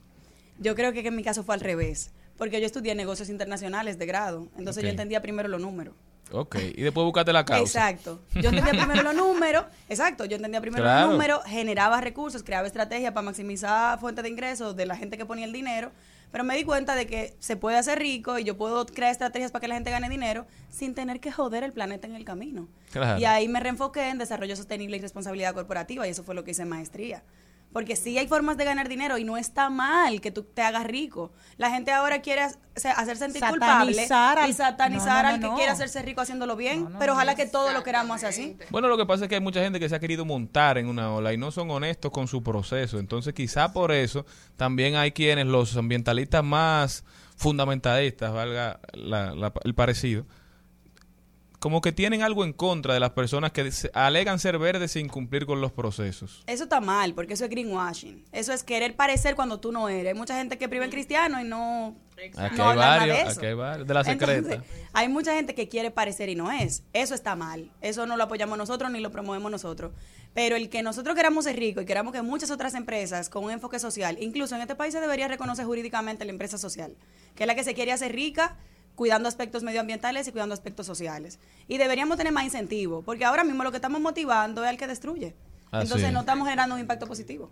Yo creo que en mi caso fue al revés, porque yo estudié negocios internacionales de grado, entonces yo entendía primero los números. Ok, y después buscarte la causa. Exacto. Yo entendía primero los números, exacto, yo entendía primero Claro. los números, generaba recursos, creaba estrategias para maximizar fuentes de ingresos de la gente que ponía el dinero, pero me di cuenta de que se puede hacer rico y yo puedo crear estrategias para que la gente gane dinero sin tener que joder el planeta en el camino. Claro. Y ahí me reenfoqué en desarrollo sostenible y responsabilidad corporativa y eso fue lo que hice en maestría. Porque sí hay formas de ganar dinero y no está mal que tú te hagas rico. La gente ahora quiere hace- hacer sentir culpable al- y satanizar No, no, al que no. quiere hacerse rico haciéndolo bien, pero ojalá que todo lo queramos hacer así. Bueno, lo que pasa es que hay mucha gente que se ha querido montar en una ola y no son honestos con su proceso. Entonces, quizá por eso también hay quienes, los ambientalistas más fundamentalistas, valga la- la- el parecido, como que tienen algo en contra de las personas que se- alegan ser verdes sin cumplir con los procesos. Eso está mal, porque eso es greenwashing. Eso es querer parecer cuando tú no eres. Hay mucha gente que priva en cristiano y no, Aquí no hay varios, de eso. aquí hay varios, de la Entonces, secreta. hay mucha gente que quiere parecer y no es. Eso está mal. Eso no lo apoyamos nosotros ni lo promovemos nosotros. Pero el que nosotros queramos ser ricos y queramos que muchas otras empresas con un enfoque social, incluso en este país se debería reconocer jurídicamente la empresa social, que es la que se quiere hacer rica cuidando aspectos medioambientales y cuidando aspectos sociales. Y deberíamos tener más incentivo, porque ahora mismo lo que estamos motivando es al que destruye. Entonces es. no estamos generando un impacto positivo.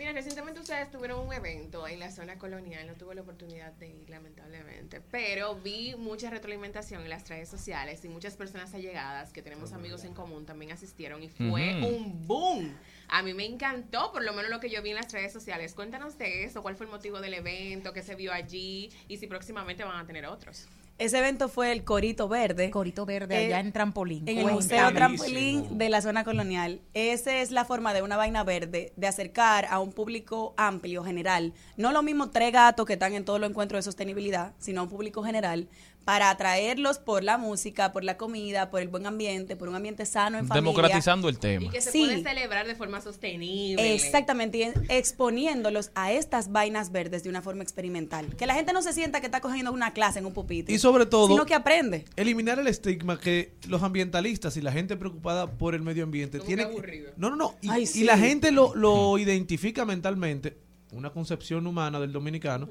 Mira, recientemente ustedes tuvieron un evento en la zona colonial, no tuve la oportunidad de ir lamentablemente, pero vi mucha retroalimentación en las redes sociales y muchas personas allegadas que tenemos amigos en común también asistieron y fue un boom. A mí me encantó, por lo menos lo que yo vi en las redes sociales. Cuéntanos de eso, cuál fue el motivo del evento, qué se vio allí y si próximamente van a tener otros. Ese evento fue el Corito Verde. Corito Verde, allá en Trampolín. En el. Museo Trampolín de la zona colonial. Esa es la forma de una vaina verde, de acercar a un público amplio, general. No lo mismo tres gatos que están en todos los encuentros de sostenibilidad, sino a un público general, para atraerlos por la música, por la comida, por el buen ambiente, por un ambiente sano en familia. Democratizando el tema. Y que se Sí. puede celebrar de forma sostenible. Exactamente, y exponiéndolos a estas vainas verdes de una forma experimental. Que la gente no se sienta que está cogiendo una clase en un pupitre. Y sobre todo, Sino que aprende. eliminar el estigma que los ambientalistas y la gente preocupada por el medio ambiente tienen. No, no, no. Y, Ay, y sí. la gente lo, lo identifica mentalmente, una concepción humana del dominicano,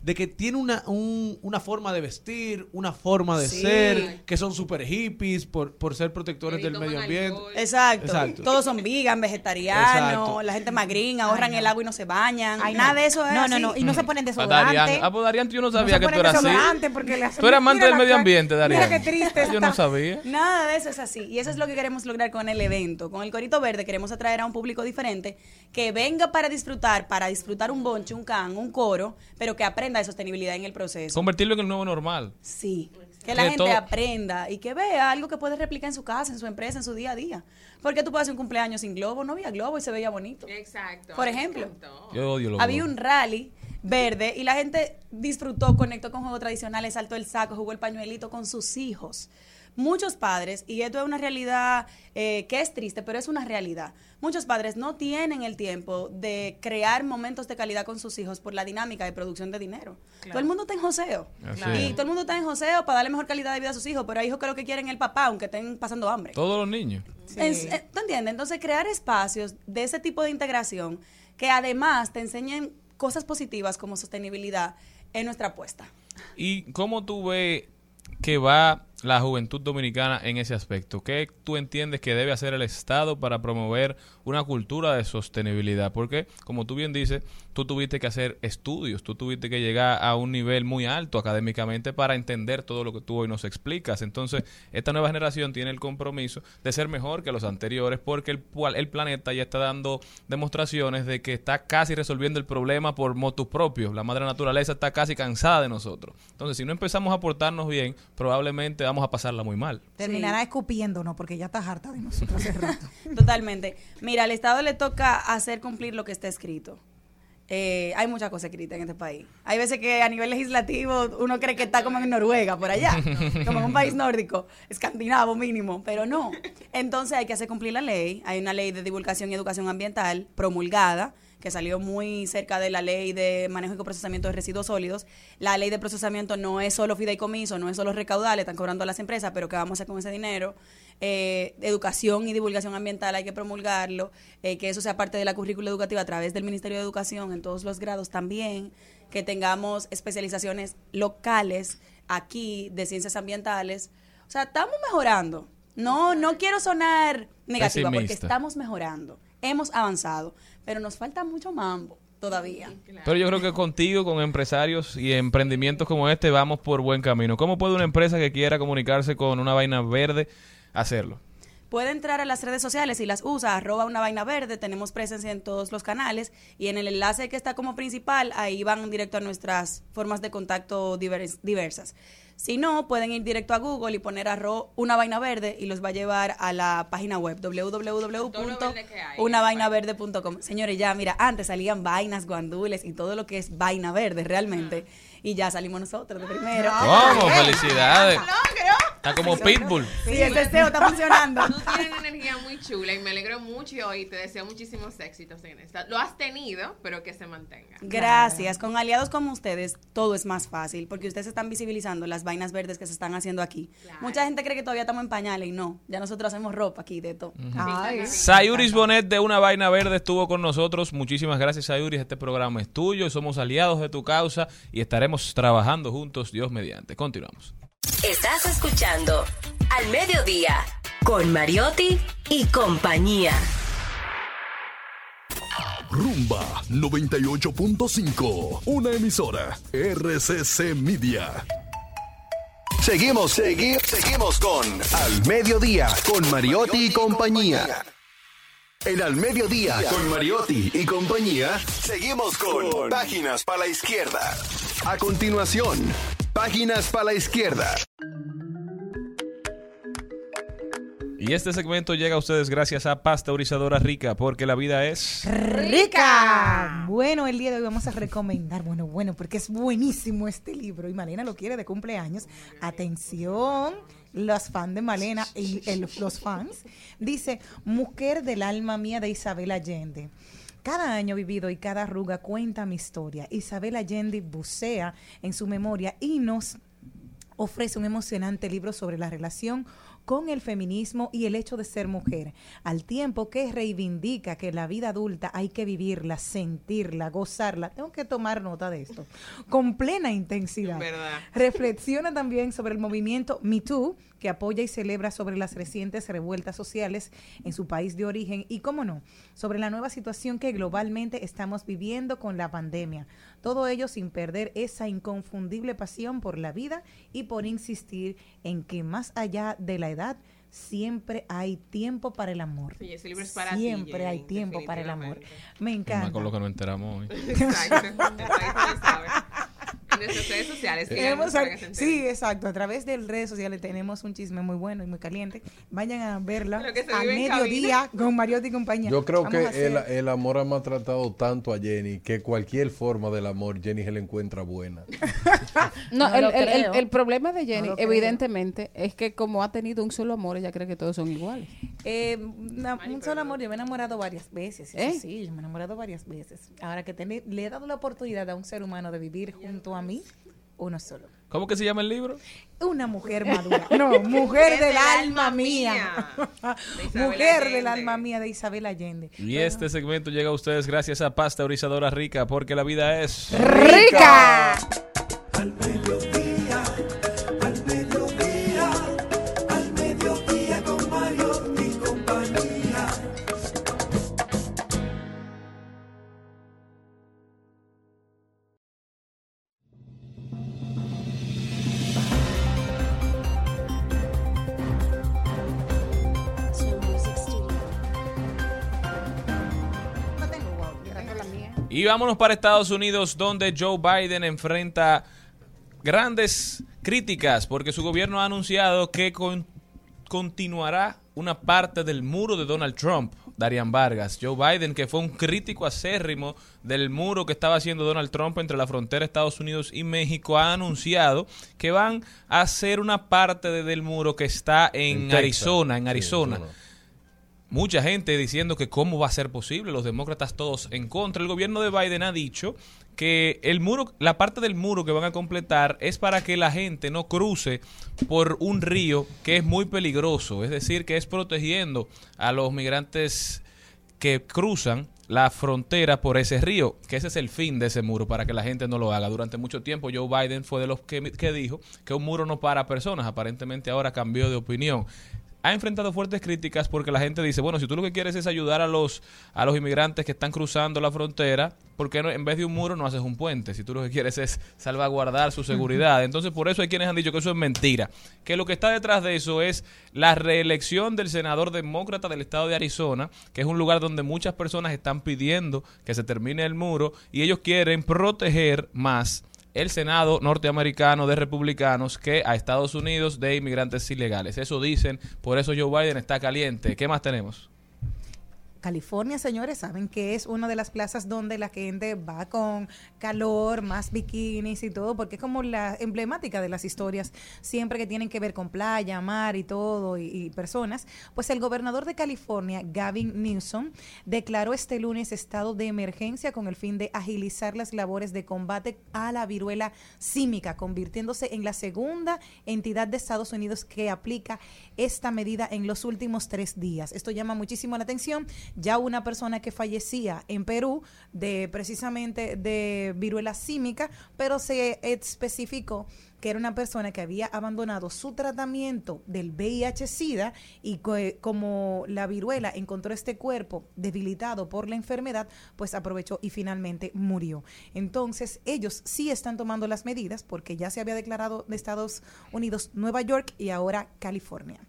de que tiene una, un- una forma de vestir, una forma de Sí. ser, que son super hippies por, por ser protectores del medio ambiente. Exacto. Exacto. Todos son vegan, vegetarianos, Exacto. la gente más green, ahorran el agua y no se bañan. Ay, Nada no. de eso es No, no, así. no. Y no se ponen desodorante. Darían, ah, pues Darían, yo no sabía se que tú eras así. porque le hacen- Tú eres amante del medio ambiente, Darían. Mira qué triste Yo no sabía. Nada de eso es así. Y eso es lo que queremos lograr con el evento. Con el Corito Verde queremos atraer a un público diferente que venga para disfrutar, para disfrutar un bonche, un can, un coro, pero que aprenda de sostenibilidad en el proceso. Convertirlo en el nuevo normal. Sí. Que la Que gente todo- aprenda y que vea algo que puede replicar en su casa, en su empresa, en su día a día. Porque tú puedes hacer un cumpleaños sin globo, no había globo y se veía bonito. Exacto. Por ejemplo, Yo odio los había globos. un rally verde y la gente disfrutó, conectó con juegos tradicionales, saltó el saco, jugó el pañuelito con sus hijos. Muchos padres, y esto es una realidad eh, que es triste, pero es una realidad. Muchos padres no tienen el tiempo de crear momentos de calidad con sus hijos por la dinámica de producción de dinero. Todo el mundo está en joseo. Y todo el mundo está en joseo para darle mejor calidad de vida a sus hijos, pero hay hijos que lo que quieren es el papá, aunque estén pasando hambre. Todos los niños. En- eh, ¿Tú entiendes? Entonces, crear espacios de ese tipo de integración que además te enseñen cosas positivas como sostenibilidad es nuestra apuesta. ¿Y cómo tú ves que va la juventud dominicana en ese aspecto? ¿Qué tú entiendes que debe hacer el Estado para promover una cultura de sostenibilidad? Porque, como tú bien dices, tú tuviste que hacer estudios, tú tuviste que llegar a un nivel muy alto académicamente para entender todo lo que tú hoy nos explicas. Entonces, esta nueva generación tiene el compromiso de ser mejor que los anteriores porque el, el planeta ya está dando demostraciones de que está casi resolviendo el problema por motus propios. La madre naturaleza está casi cansada de nosotros. Entonces, si no empezamos a portarnos bien, probablemente vamos a pasarla muy mal. Terminará escupiéndonos porque ya está harta de nosotros hace rato. Totalmente. Mira, al Estado le toca hacer cumplir lo que está escrito. Eh, hay muchas cosas escritas en este país. Hay veces que a nivel legislativo uno cree que está como en Noruega, por allá, como en un país nórdico, escandinavo mínimo, pero no. Entonces hay que hacer cumplir la ley. Hay una ley de divulgación y educación ambiental promulgada que salió muy cerca de la ley de manejo y procesamiento de residuos sólidos. La ley de procesamiento no es solo fideicomiso, no es solo recaudar, le están cobrando a las empresas, pero ¿qué vamos a hacer con ese dinero? Eh, educación y divulgación ambiental hay que promulgarlo, eh, que eso sea parte de la currícula educativa a través del Ministerio de Educación en todos los grados también, que tengamos especializaciones locales aquí de ciencias ambientales. O sea, estamos mejorando. No, no quiero sonar negativa porque estamos mejorando. Hemos avanzado, pero nos falta mucho mambo todavía. Pero yo creo que contigo, con empresarios y emprendimientos como este, vamos por buen camino. ¿Cómo puede una empresa que quiera comunicarse con una vaina verde hacerlo? Puede entrar a las redes sociales y las usa, arroba una vaina verde, tenemos presencia en todos los canales y en el enlace que está como principal, ahí van directo a nuestras formas de contacto divers- diversas. Si no, pueden ir directo a Google y poner arro una vaina verde y los va a llevar a la página web www.unavainaverde.com. Señores, ya, mira, antes salían vainas, guandules y todo lo que es vaina verde realmente. Y ya salimos nosotros de primero. Vamos, felicidades. Está como Pitbull. Sí, el deseo está funcionando. Tú tienes una energía muy chula y me alegro mucho y te deseo muchísimos éxitos en esta. Lo has tenido, pero que se mantenga. Gracias. Con aliados como ustedes, todo es más fácil porque ustedes están visibilizando las vainas verdes que se están haciendo aquí. Mucha gente cree que todavía estamos en pañales y no. Ya nosotros hacemos ropa aquí de todo. Ay. Sayuris Bonet de Una Vaina Verde estuvo con nosotros. Muchísimas gracias, Sayuris. Este programa es tuyo. Somos aliados de tu causa y estaremos trabajando juntos, Dios mediante. Continuamos. Estás escuchando Al Mediodía con Mariotti y compañía. Rumba 98.5, una emisora RCC Media. Seguimos, segui- seguimos con Al Mediodía, con Mariotti y compañía. En Al Mediodía, con Mariotti y compañía, seguimos con Páginas para la Izquierda. A continuación, Páginas para la Izquierda. Y este segmento llega a ustedes gracias a Pasteurizadora Rica, porque la vida es... rica. Bueno, el día de hoy vamos a recomendar, bueno, bueno, porque es buenísimo este libro y Malena lo quiere de cumpleaños. Atención, los fans de Malena y el- los fans. Dice, Mujer del alma mía de Isabel Allende. Cada año vivido y cada arruga cuenta mi historia. Isabel Allende bucea en su memoria y nos ofrece un emocionante libro sobre la relación con el feminismo y el hecho de ser mujer, al tiempo que reivindica que la vida adulta hay que vivirla, sentirla, gozarla. Tengo que tomar nota de esto, con plena intensidad. Reflexiona también sobre el movimiento Me Too, que apoya y celebra sobre las recientes revueltas sociales en su país de origen y, cómo no, sobre la nueva situación que globalmente estamos viviendo con la pandemia. Todo ello sin perder esa inconfundible pasión por la vida y por insistir en que más allá de la edad, siempre hay tiempo para el amor. Sí, ese libro es para ti, Siempre hay tiempo para el amor. Me encanta. con lo que nos enteramos hoy. Exacto. En nuestras redes sociales. Tenemos se enteren. sí, exacto. A través de redes sociales tenemos un chisme muy bueno y muy caliente. Vayan a verla en mediodía con Mariotti y compañía. Yo creo Vamos que a el, el amor ha maltratado tanto a Jenny que cualquier forma del amor Jenny se le encuentra buena. No, No el, el- el- problema de Jenny, No evidentemente, es que como ha tenido un solo amor, ella cree que todos son iguales. Eh, una- un solo amor, yo me he enamorado varias veces. eso ¿Eh? Sí, yo me he enamorado varias veces. Ahora que tené- le he dado la oportunidad a un ser humano de vivir junto a mí, uno solo. ¿Cómo que se llama el libro? Una mujer madura. No, mujer del alma mía. mujer del alma mía de Isabel Allende. Y este segmento llega a ustedes gracias a Pasteurizadora Rica, porque la vida es... ¡Rica! Al Y vámonos para Estados Unidos, donde Joe Biden enfrenta grandes críticas porque su gobierno ha anunciado que con- continuará una parte del muro de Donald Trump, Darian Vargas. Joe Biden, que fue un crítico acérrimo del muro que estaba haciendo Donald Trump entre la frontera de Estados Unidos y México, ha anunciado que van a hacer una parte de- del muro que está en. Arizona, en. Arizona. Mucha gente diciendo que cómo va a ser posible, los demócratas todos en contra. El gobierno de Biden ha dicho que el muro, la parte del muro que van a completar es para que la gente no cruce por un río que es muy peligroso, es decir, que es protegiendo a los migrantes que cruzan la frontera por ese río, que ese es el fin de ese muro, para que la gente no lo haga. Durante mucho tiempo Joe Biden fue de los que, que dijo que un muro no para personas, aparentemente ahora cambió de opinión. Ha enfrentado fuertes críticas porque la gente dice, bueno, si tú lo que quieres es ayudar a los, a los inmigrantes que están cruzando la frontera, ¿por qué no, en vez de un muro no haces un puente? Si tú lo que quieres es salvaguardar su seguridad. Entonces, por eso hay quienes han dicho que eso es mentira. Que lo que está detrás de eso es la reelección del senador demócrata del estado de Arizona, que es un lugar donde muchas personas están pidiendo que se termine el muro y ellos quieren proteger más el Senado norteamericano de republicanos que a Estados Unidos de inmigrantes ilegales. Eso dicen, por eso Joe Biden está caliente. ¿Qué más tenemos? California, señores, saben que es una de las plazas donde la gente va con calor, más bikinis y todo, porque es como la emblemática de las historias, siempre que tienen que ver con playa, mar y todo, y, personas. Pues el gobernador de California, Gavin Newsom, declaró este lunes estado de emergencia con el fin de agilizar las labores de combate a la viruela símica, convirtiéndose en la segunda entidad de Estados Unidos que aplica esta medida en los últimos tres días. Esto llama muchísimo la atención ya una persona que fallecía en Perú de precisamente de viruela símica, pero se especificó que era una persona que había abandonado su tratamiento del VIH-Sida y que, como la viruela encontró este cuerpo debilitado por la enfermedad, pues aprovechó y finalmente murió. Entonces, ellos sí están tomando las medidas porque ya se había declarado de Estados Unidos Nueva York y ahora California.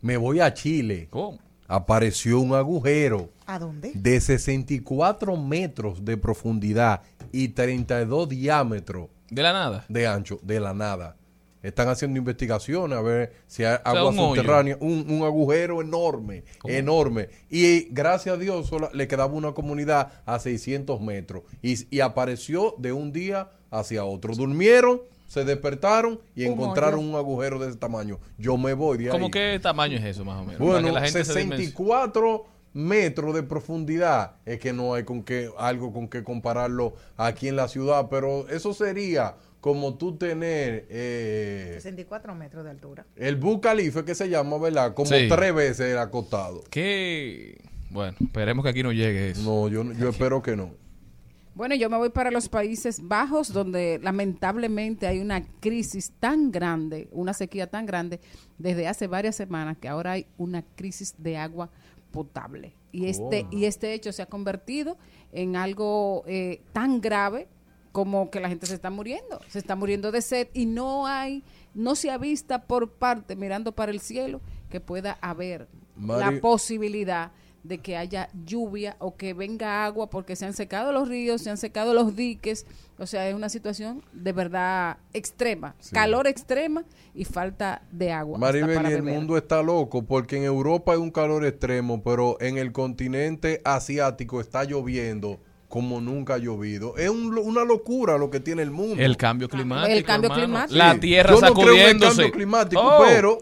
Me voy a Chile. ¿Cómo? Apareció un agujero ¿A dónde? de 64 metros de profundidad y 32 diámetros. ¿De la nada? De ancho, de la nada. Están haciendo investigaciones a ver si hay sea, agua un subterránea. Un, un agujero enorme, enorme. Y gracias a Dios solo le quedaba una comunidad a 600 metros. Y, y apareció de un día hacia otro. Durmieron, se despertaron y Un encontraron hoyo. un agujero de ese tamaño. Yo me voy de ahí. ¿Cómo qué tamaño es eso, más o menos? Bueno, que la gente se dimensione. 64 metros de profundidad. Es que no hay con qué, algo con qué compararlo aquí en la ciudad, pero eso sería como tú tener eh, 64 metros de altura. el Burj Khalifa que se llama, ¿verdad? Como Sí. tres veces el acostado. ¿Qué? Bueno, esperemos que aquí no llegue eso. No, yo, yo espero que no. Bueno, yo me voy para los Países Bajos, donde lamentablemente hay una crisis tan grande, una sequía tan grande, desde hace varias semanas que ahora hay una crisis de agua potable. Y este, Oh. y este hecho se ha convertido en algo eh, tan grave como que la gente se está muriendo, se está muriendo de sed y no hay, no se ha vista por parte, mirando para el cielo, que pueda haber Mari- la posibilidad de que haya lluvia o que venga agua porque se han secado los ríos, se han secado los diques, o sea, es una situación de verdad extrema, calor extrema y falta de agua. Maribel, el mundo está loco porque en Europa hay un calor extremo, pero en el continente asiático está lloviendo como nunca ha llovido. Es un lo- una locura lo que tiene el mundo. El cambio climático. El cambio hermano. climático. La tierra Yo no creo en el sacudiéndose. cambio climático, Oh. pero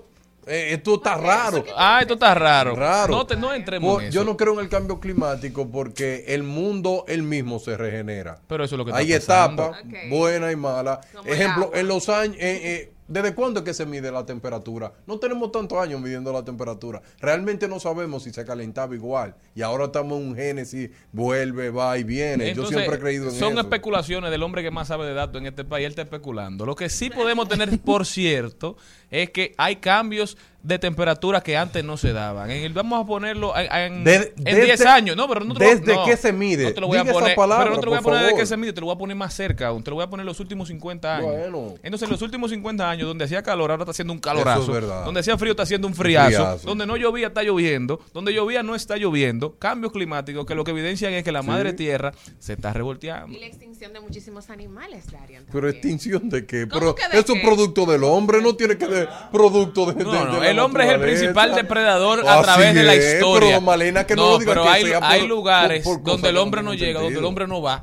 eh, esto está raro. Ah, esto está raro. Raro. No, te- no entremos en Yo no creo en el cambio climático porque el mundo él mismo se regenera. Pero eso es lo que está Hay etapas buenas y malas. Ejemplo, en los años, eh, eh, ¿desde cuándo es que se mide la temperatura? No tenemos tantos años midiendo la temperatura. Realmente no sabemos si se calentaba igual. Y ahora estamos en un génesis, vuelve, va y viene. Entonces, Yo siempre he creído en son eso. especulaciones del hombre que más sabe de datos en este país. Él está especulando. Lo que sí podemos tener por cierto es que hay cambios de temperatura que antes no se daban. En el- vamos a ponerlo en, en, De- en desde- 10 años. No, pero no te lo- ¿desde no, qué se mide? No te lo voy a Diga poner, palabra, pero no te lo voy a poner desde que se mide, te lo voy a poner más cerca aún. Te lo voy a poner los últimos 50 años. Bueno. Entonces, los últimos 50 años, donde hacía calor, ahora está haciendo un calorazo. Eso es verdad. Donde hacía frío, está haciendo un friazo. friazo. Donde no llovía, está lloviendo. Donde llovía, no está lloviendo. Cambios climáticos que lo que evidencian es que la Sí. madre tierra se está revolteando. Y la extinción de muchísimos animales, Darian. Pero extinción de qué? ¿Cómo Pero que de eso es qué? producto del hombre, no tiene que ser producto de, No, de- no, de la el hombre es el principal depredador a Así través de la es, historia. Pero Malena, que no, pero hay, lugares donde el hombre no llega, donde el hombre no va,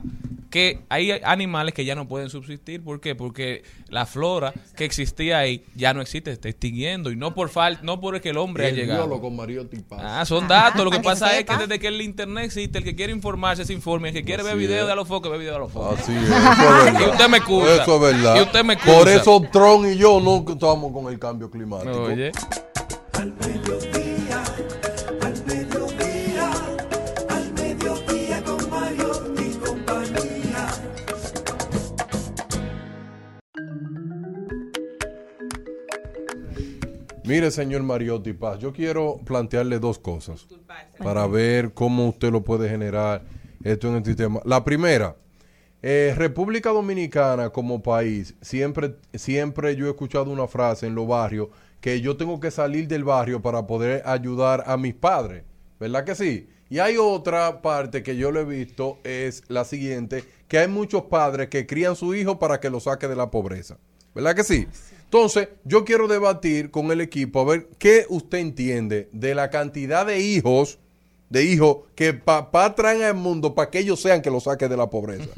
que hay animales que ya no pueden subsistir. ¿Por qué? Porque la flora que existía ahí ya no existe, está extinguiendo. Y no por falta, no porque el hombre El ha llegado. Ah, son datos. Lo que que pasa es que desde que el internet existe, el que quiere informarse se informa. El que quiere ver videos de a los focos, ve videos de a los focos. Así es, eso es verdad. Y usted me excusa. Eso es verdad. Y usted me excusa. Por eso Tron y yo no estamos con el cambio climático. Oye. Al Mire, señor Mariotti Paz, yo quiero plantearle dos cosas para ver cómo usted lo puede generar esto en el sistema. La primera, eh, República Dominicana como país, siempre, siempre yo he escuchado una frase en los barrios que yo tengo que salir del barrio para poder ayudar a mis padres, ¿verdad que sí? Y hay otra parte que yo lo he visto, es la siguiente, que hay muchos padres que crían su hijo para que lo saque de la pobreza, ¿verdad que sí? Entonces, yo quiero debatir con el equipo a ver qué usted entiende de la cantidad de hijos, de hijos que papá traen al mundo para que ellos sean que lo saquen de la pobreza.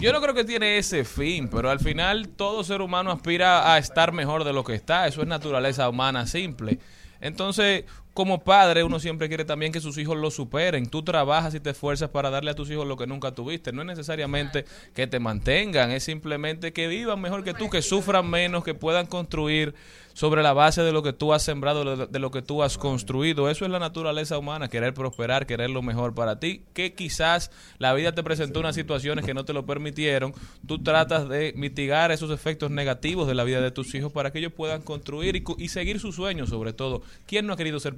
Yo no creo que tiene ese fin, pero al final todo ser humano aspira a estar mejor de lo que está. Eso es naturaleza humana simple. Entonces, como padre, uno siempre quiere también que sus hijos lo superen. Tú trabajas y te esfuerzas para darle a tus hijos lo que nunca tuviste. No es necesariamente que te mantengan, es simplemente que vivan mejor que tú, que sufran menos, que puedan construir sobre la base de lo que tú has sembrado, de- lo que tú has construido. Eso es la naturaleza humana, querer prosperar, querer lo mejor para ti, que quizás la vida te presentó unas situaciones que no te lo permitieron. Tú tratas de mitigar esos efectos negativos de la vida de tus hijos para que ellos puedan construir y, y seguir sus sueños, sobre todo. ¿Quién no ha querido ser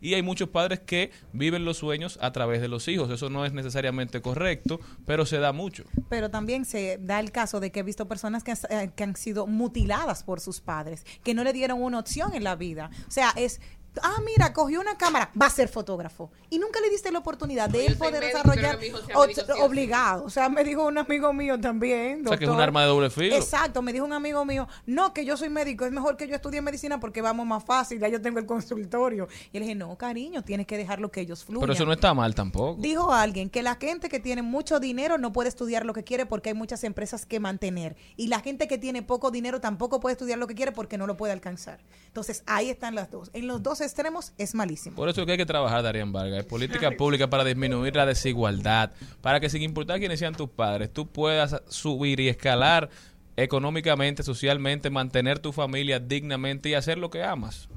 Y hay muchos padres que viven los sueños a través de los hijos. Eso no es necesariamente correcto, pero se da mucho. Pero también se da el caso de que he visto personas que, eh, que han sido mutiladas por sus padres, que no le dieron una opción en la vida. O sea, es, ah, mira, cogió una cámara, va a ser fotógrafo. Y nunca le diste la oportunidad de él poder médico, desarrollar o obligado. O sea, me dijo un amigo mío también. O sea, que es un doctor. arma de doble filo. Exacto, me dijo un amigo mío, no, que yo soy médico, es mejor que yo estudie medicina porque vamos más fácil, ya yo tengo el consultorio. Y le dije, no, cariño, tienes que dejarlo que ellos fluyan. Pero eso no está mal tampoco. Dijo alguien que la gente que tiene mucho dinero no puede estudiar lo que quiere porque hay muchas empresas que mantener. Y la gente que tiene poco dinero tampoco puede estudiar lo que quiere porque no lo puede alcanzar. Entonces, ahí están las dos. En los dos extremos es malísimo. Por eso es que hay que trabajar, Darían Vargas, en política pública para disminuir la desigualdad, para que sin importar quiénes sean tus padres, tú puedas subir y escalar económicamente, socialmente, mantener tu familia dignamente y hacer lo que amas.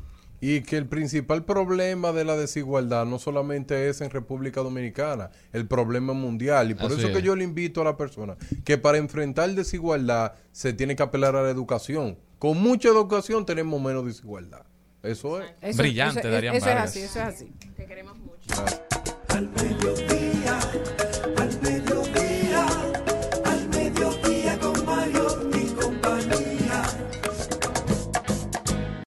Y que el principal problema de la desigualdad no solamente es en República Dominicana, el problema es mundial. Y por Así eso que es. yo le invito a la persona que para enfrentar desigualdad se tiene que apelar a la educación. Con mucha educación tenemos menos desigualdad. Eso es. Eso- Brillante, eso- Darían eso es Vargas. así, eso es así. Te queremos mucho. Al mediodía, al mediodía, al mediodía con Mario y compañía.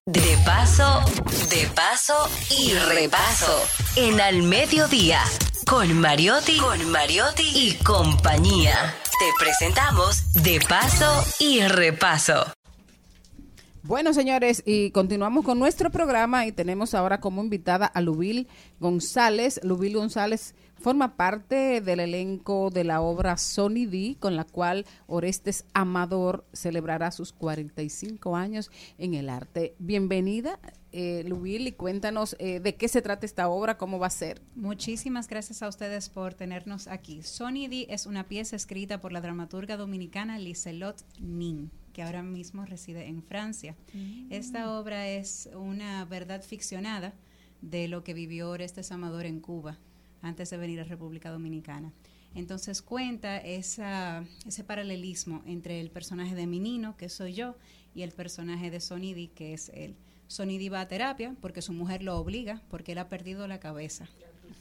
De paso, de paso y repaso. En Al Mediodía, con Mariotti, con Mariotti y compañía. Te presentamos De paso y repaso. Bueno, señores, y continuamos con nuestro programa y tenemos ahora como invitada a Lubil González. Lubil González forma parte del elenco de la obra Sony D, con la cual Orestes Amador celebrará sus 45 años en el arte. Bienvenida, eh, Lubil, y cuéntanos eh, de qué se trata esta obra, cómo va a ser. Muchísimas gracias a ustedes por tenernos aquí. Sonny D es una pieza escrita por la dramaturga dominicana Liselot Nin, que ahora mismo reside en Francia. Esta obra es una verdad ficcionada de lo que vivió Orestes Amador en Cuba antes de venir a República Dominicana. Entonces cuenta esa, ese paralelismo entre el personaje de Minino, que soy yo, y el personaje de Sonidi, que es él. Sonidi va a terapia porque su mujer lo obliga, porque él ha perdido la cabeza.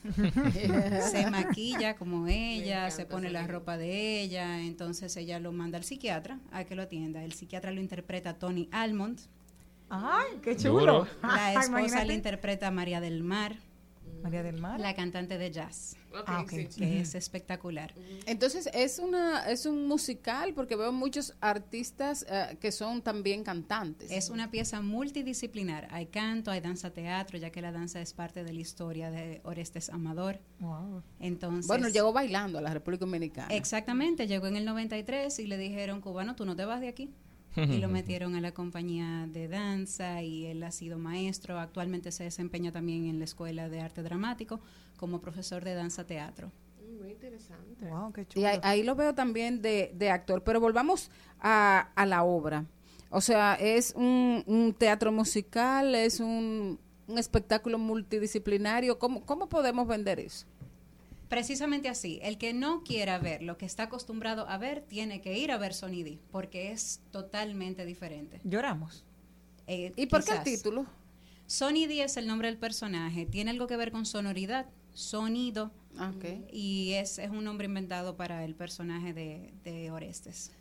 se maquilla como ella, se pone la ropa de ella, entonces ella lo manda al psiquiatra a que lo atienda. El psiquiatra lo interpreta Tony Almond. Ay, qué chulo. La esposa le interpreta a María del Mar, María del Mar. la cantante de jazz, Ah, ok. que es espectacular. Entonces, es una es un musical porque veo muchos artistas eh, que son también cantantes. Es una pieza multidisciplinar. Hay canto, hay danza teatro, ya que la danza es parte de la historia de Orestes Amador. Wow. Entonces, Bueno, llegó bailando a la República Dominicana. Exactamente, llegó en el 93 y le dijeron, cubano, tú no te vas de aquí. Y lo metieron a la compañía de danza y él ha sido maestro. Actualmente se desempeña también en la Escuela de Arte Dramático como profesor de danza teatro. Muy interesante. Wow, qué Y chulo. ahí, ahí lo veo también de, de actor. Pero volvamos a, a la obra. O sea, es un, un teatro musical, es un, un espectáculo multidisciplinario. ¿Cómo, ¿Cómo podemos vender eso? Precisamente así, el que no quiera ver lo que está acostumbrado a ver, tiene que ir a ver Sonidi, porque es totalmente diferente. Lloramos. Eh, ¿Y por qué el título? Sonny D es el nombre del personaje. Tiene algo que ver con sonoridad, sonido. Ah, ok. Y es, es un nombre inventado para el personaje de, de Orestes.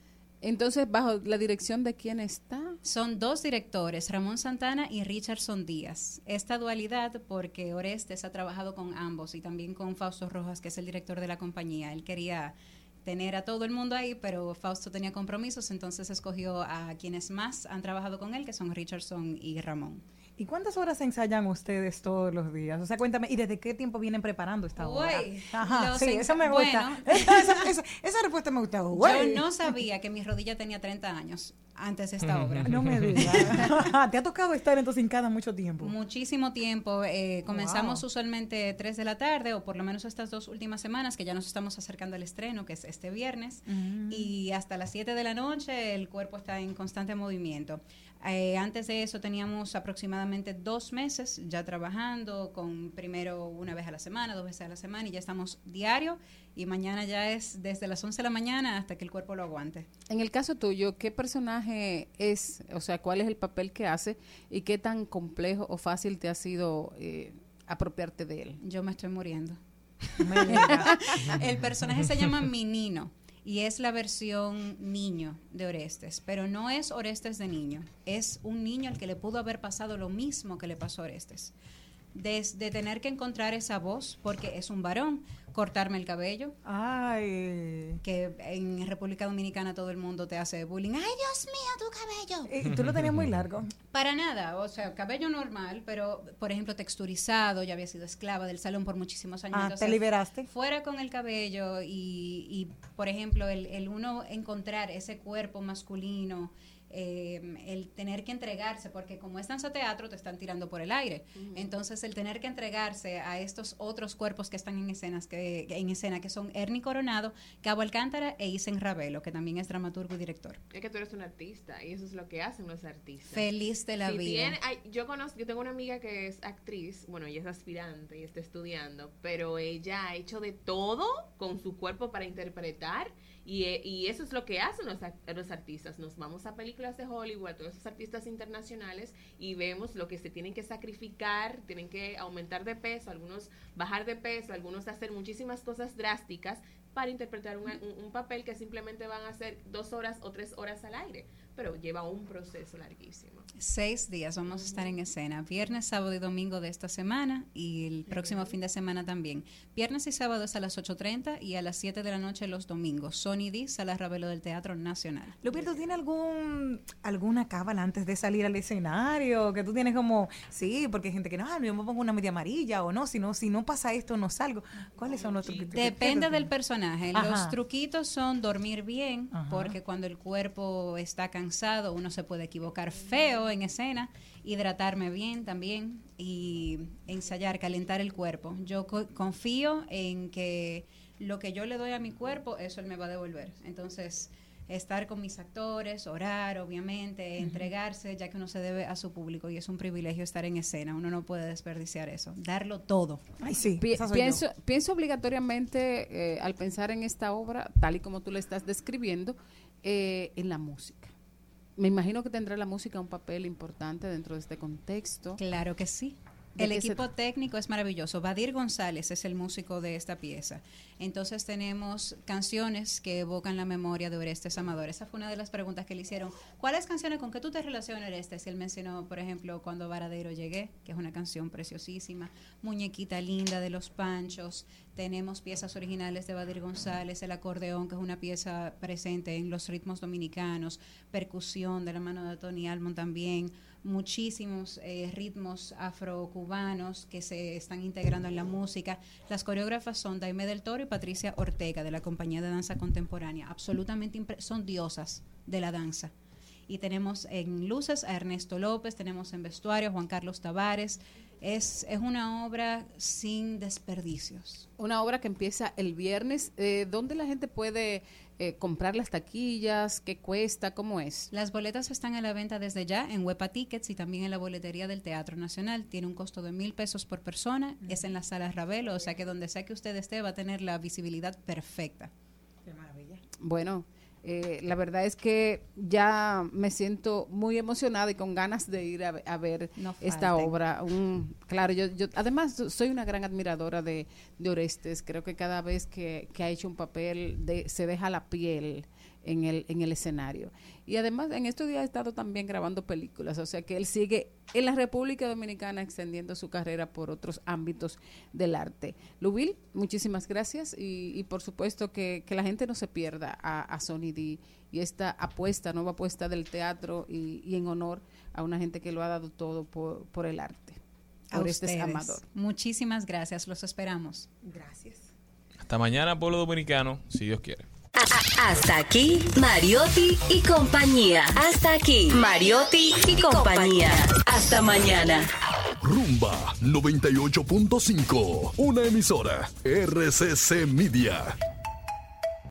Entonces, ¿bajo la dirección de quién está? Son dos directores, Ramón Santana y Richardson Díaz. Esta dualidad, porque Orestes ha trabajado con ambos y también con Fausto Rojas, que es el director de la compañía. Él quería tener a todo el mundo ahí, pero Fausto tenía compromisos, entonces escogió a quienes más han trabajado con él, que son Richardson y Ramón. ¿Y cuántas horas ensayan ustedes todos los días? O sea, cuéntame, ¿y desde qué tiempo vienen preparando esta obra? Uy, Ajá, los sí, eso me gusta. bueno. esa, esa- esa respuesta me gusta. Uy. Yo no sabía que mi rodilla tenía 30 años antes de esta obra. No me digas. ¿Te ha tocado estar entonces hincada mucho tiempo? Muchísimo tiempo. eh, comenzamos Wow. usualmente 3 de la tarde, o por lo menos estas dos últimas semanas, que ya nos estamos acercando al estreno, que es este viernes. Mm. Y hasta las 7 de la noche el cuerpo está en constante movimiento. Eh, antes de eso teníamos aproximadamente dos meses ya trabajando, con primero una vez a la semana, dos veces a la semana, y ya estamos diario. Y mañana ya es desde las 11 de la mañana hasta que el cuerpo lo aguante. En el caso tuyo, ¿qué personaje es? O sea, ¿cuál es el papel que hace y qué tan complejo o fácil te ha sido eh, apropiarte de él? Yo me estoy muriendo. el personaje se llama Minino y es la versión niño de Orestes, pero no es Orestes de niño, es un niño al que le pudo haber pasado lo mismo que le pasó Orestes. Desde tener que encontrar esa voz, porque es un varón, cortarme el cabello. Ay. Que en República Dominicana todo el mundo te hace bullying. ¡Ay, Dios mío, tu cabello! ¿Y tú lo tenías muy largo? Para nada, o sea, cabello normal, pero por ejemplo texturizado, ya había sido esclava del salón por muchísimos años. Ah, entonces, ¿te liberaste? Fuera con el cabello y, y, por ejemplo, el, el uno encontrar ese cuerpo masculino, eh, el tener que entregarse, porque como es danza teatro, te están tirando por el aire. Entonces, el tener que entregarse a estos otros cuerpos que están en escenas que, en escena, que son Ernie Coronado, Cabo Alcántara e Isen Ravelo, que también es dramaturgo y director. Es que tú eres un artista y eso es lo que hacen los artistas. Feliz de la Si vida. yo conozco, yo tengo una amiga que es actriz, bueno, ella es aspirante y está estudiando, pero ella ha hecho de todo con su cuerpo para interpretar y, eh, y eso es lo que hacen los, los artistas. Nos vamos a películas de Hollywood, a todos esos artistas internacionales y vemos lo que se tienen que sacrificar, tienen que aumentar de peso, algunos bajar de peso, algunos hacer muchísimas cosas drásticas para interpretar un, un- un papel que simplemente van a ser dos horas o tres horas al aire, pero lleva un proceso larguísimo. Seis días vamos a estar en escena, viernes, sábado y domingo de esta semana y el próximo fin de semana también. Viernes y sábado es a las 8.30 y a las 7 de la noche los domingos. Sony D, Sala Ravelo del Teatro Nacional. Lupito, ¿tiene algún alguna cábala antes de salir al escenario? Que tú tienes como, sí, porque hay gente que no, ah, yo me pongo una media amarilla o no, si no, si no pasa esto no salgo. ¿Cuáles son los truquitos? Depende del personaje. Ajá. Los truquitos son dormir bien, Ajá. porque cuando el cuerpo está cansado uno se puede equivocar feo en escena, hidratarme bien también y ensayar, calentar el cuerpo. Yo co- confío en que lo que yo le doy a mi cuerpo, eso él me va a devolver. Entonces, estar con mis actores, orar, obviamente, entregarse, ya que uno se debe a su público y es un privilegio estar en escena. Uno no puede desperdiciar eso. Darlo todo. Ay, sí. Pi- yo. pienso, pienso obligatoriamente, eh, al pensar en esta obra, tal y como tú la estás describiendo, eh, en la música. Me imagino que tendrá la música un papel importante dentro de este contexto. Claro que sí. ¿De El se- equipo técnico es maravilloso. Badir González es el músico de esta pieza. Entonces tenemos canciones que evocan la memoria de Orestes Amador. Esa fue una de las preguntas que le hicieron. ¿Cuáles canciones con qué tú te relacionas, Orestes? Y él mencionó, por ejemplo, Cuando Varadero Llegué, que es una canción preciosísima. Muñequita Linda de Los Panchos. Tenemos piezas originales de Badir González, el acordeón, que es una pieza presente en los ritmos dominicanos. Percusión de la mano de Tony Almond también muchísimos eh, ritmos afrocubanos que se están integrando en la música. Las coreógrafas son Daime del Toro y Patricia Ortega de la compañía de danza contemporánea. Absolutamente son diosas de la danza. Y tenemos en luces a Ernesto López, tenemos en vestuario a Juan Carlos Tavares. Es, es una obra sin desperdicios. Una obra que empieza el viernes. Eh, ¿Dónde la gente puede eh, comprar las taquillas? ¿Qué cuesta? ¿Cómo es? Las boletas están a la venta desde ya en Huepa Tickets y también en la boletería del Teatro Nacional. Tiene un costo de mil pesos por persona. Es en la sala Ravelo, o sea que donde sea que usted esté va a tener la visibilidad perfecta. Qué maravilla. Bueno, Eh, la verdad es que ya me siento muy emocionada y con ganas de ir a, a ver No esta obra. Un, claro, yo, yo además soy una gran admiradora de, de Orestes. Creo que cada vez que, que ha hecho un papel de, se deja la piel en el, en el escenario. Y además en estos días ha estado también grabando películas, o sea que él sigue en la República Dominicana extendiendo su carrera por otros ámbitos del arte. Lubil, muchísimas gracias y, y por supuesto que, que la gente no se pierda a, a Sony D y esta apuesta, nueva apuesta del teatro y, y en honor a una gente que lo ha dado todo por, por el arte. A Orestes ustedes. Amador. Muchísimas gracias, los esperamos. Gracias. Hasta mañana, pueblo dominicano, si Dios quiere. Hasta aquí, Mariotti y compañía. Hasta aquí, Mariotti y compañía. Hasta mañana. Rumba 98.5, una emisora RCC Media.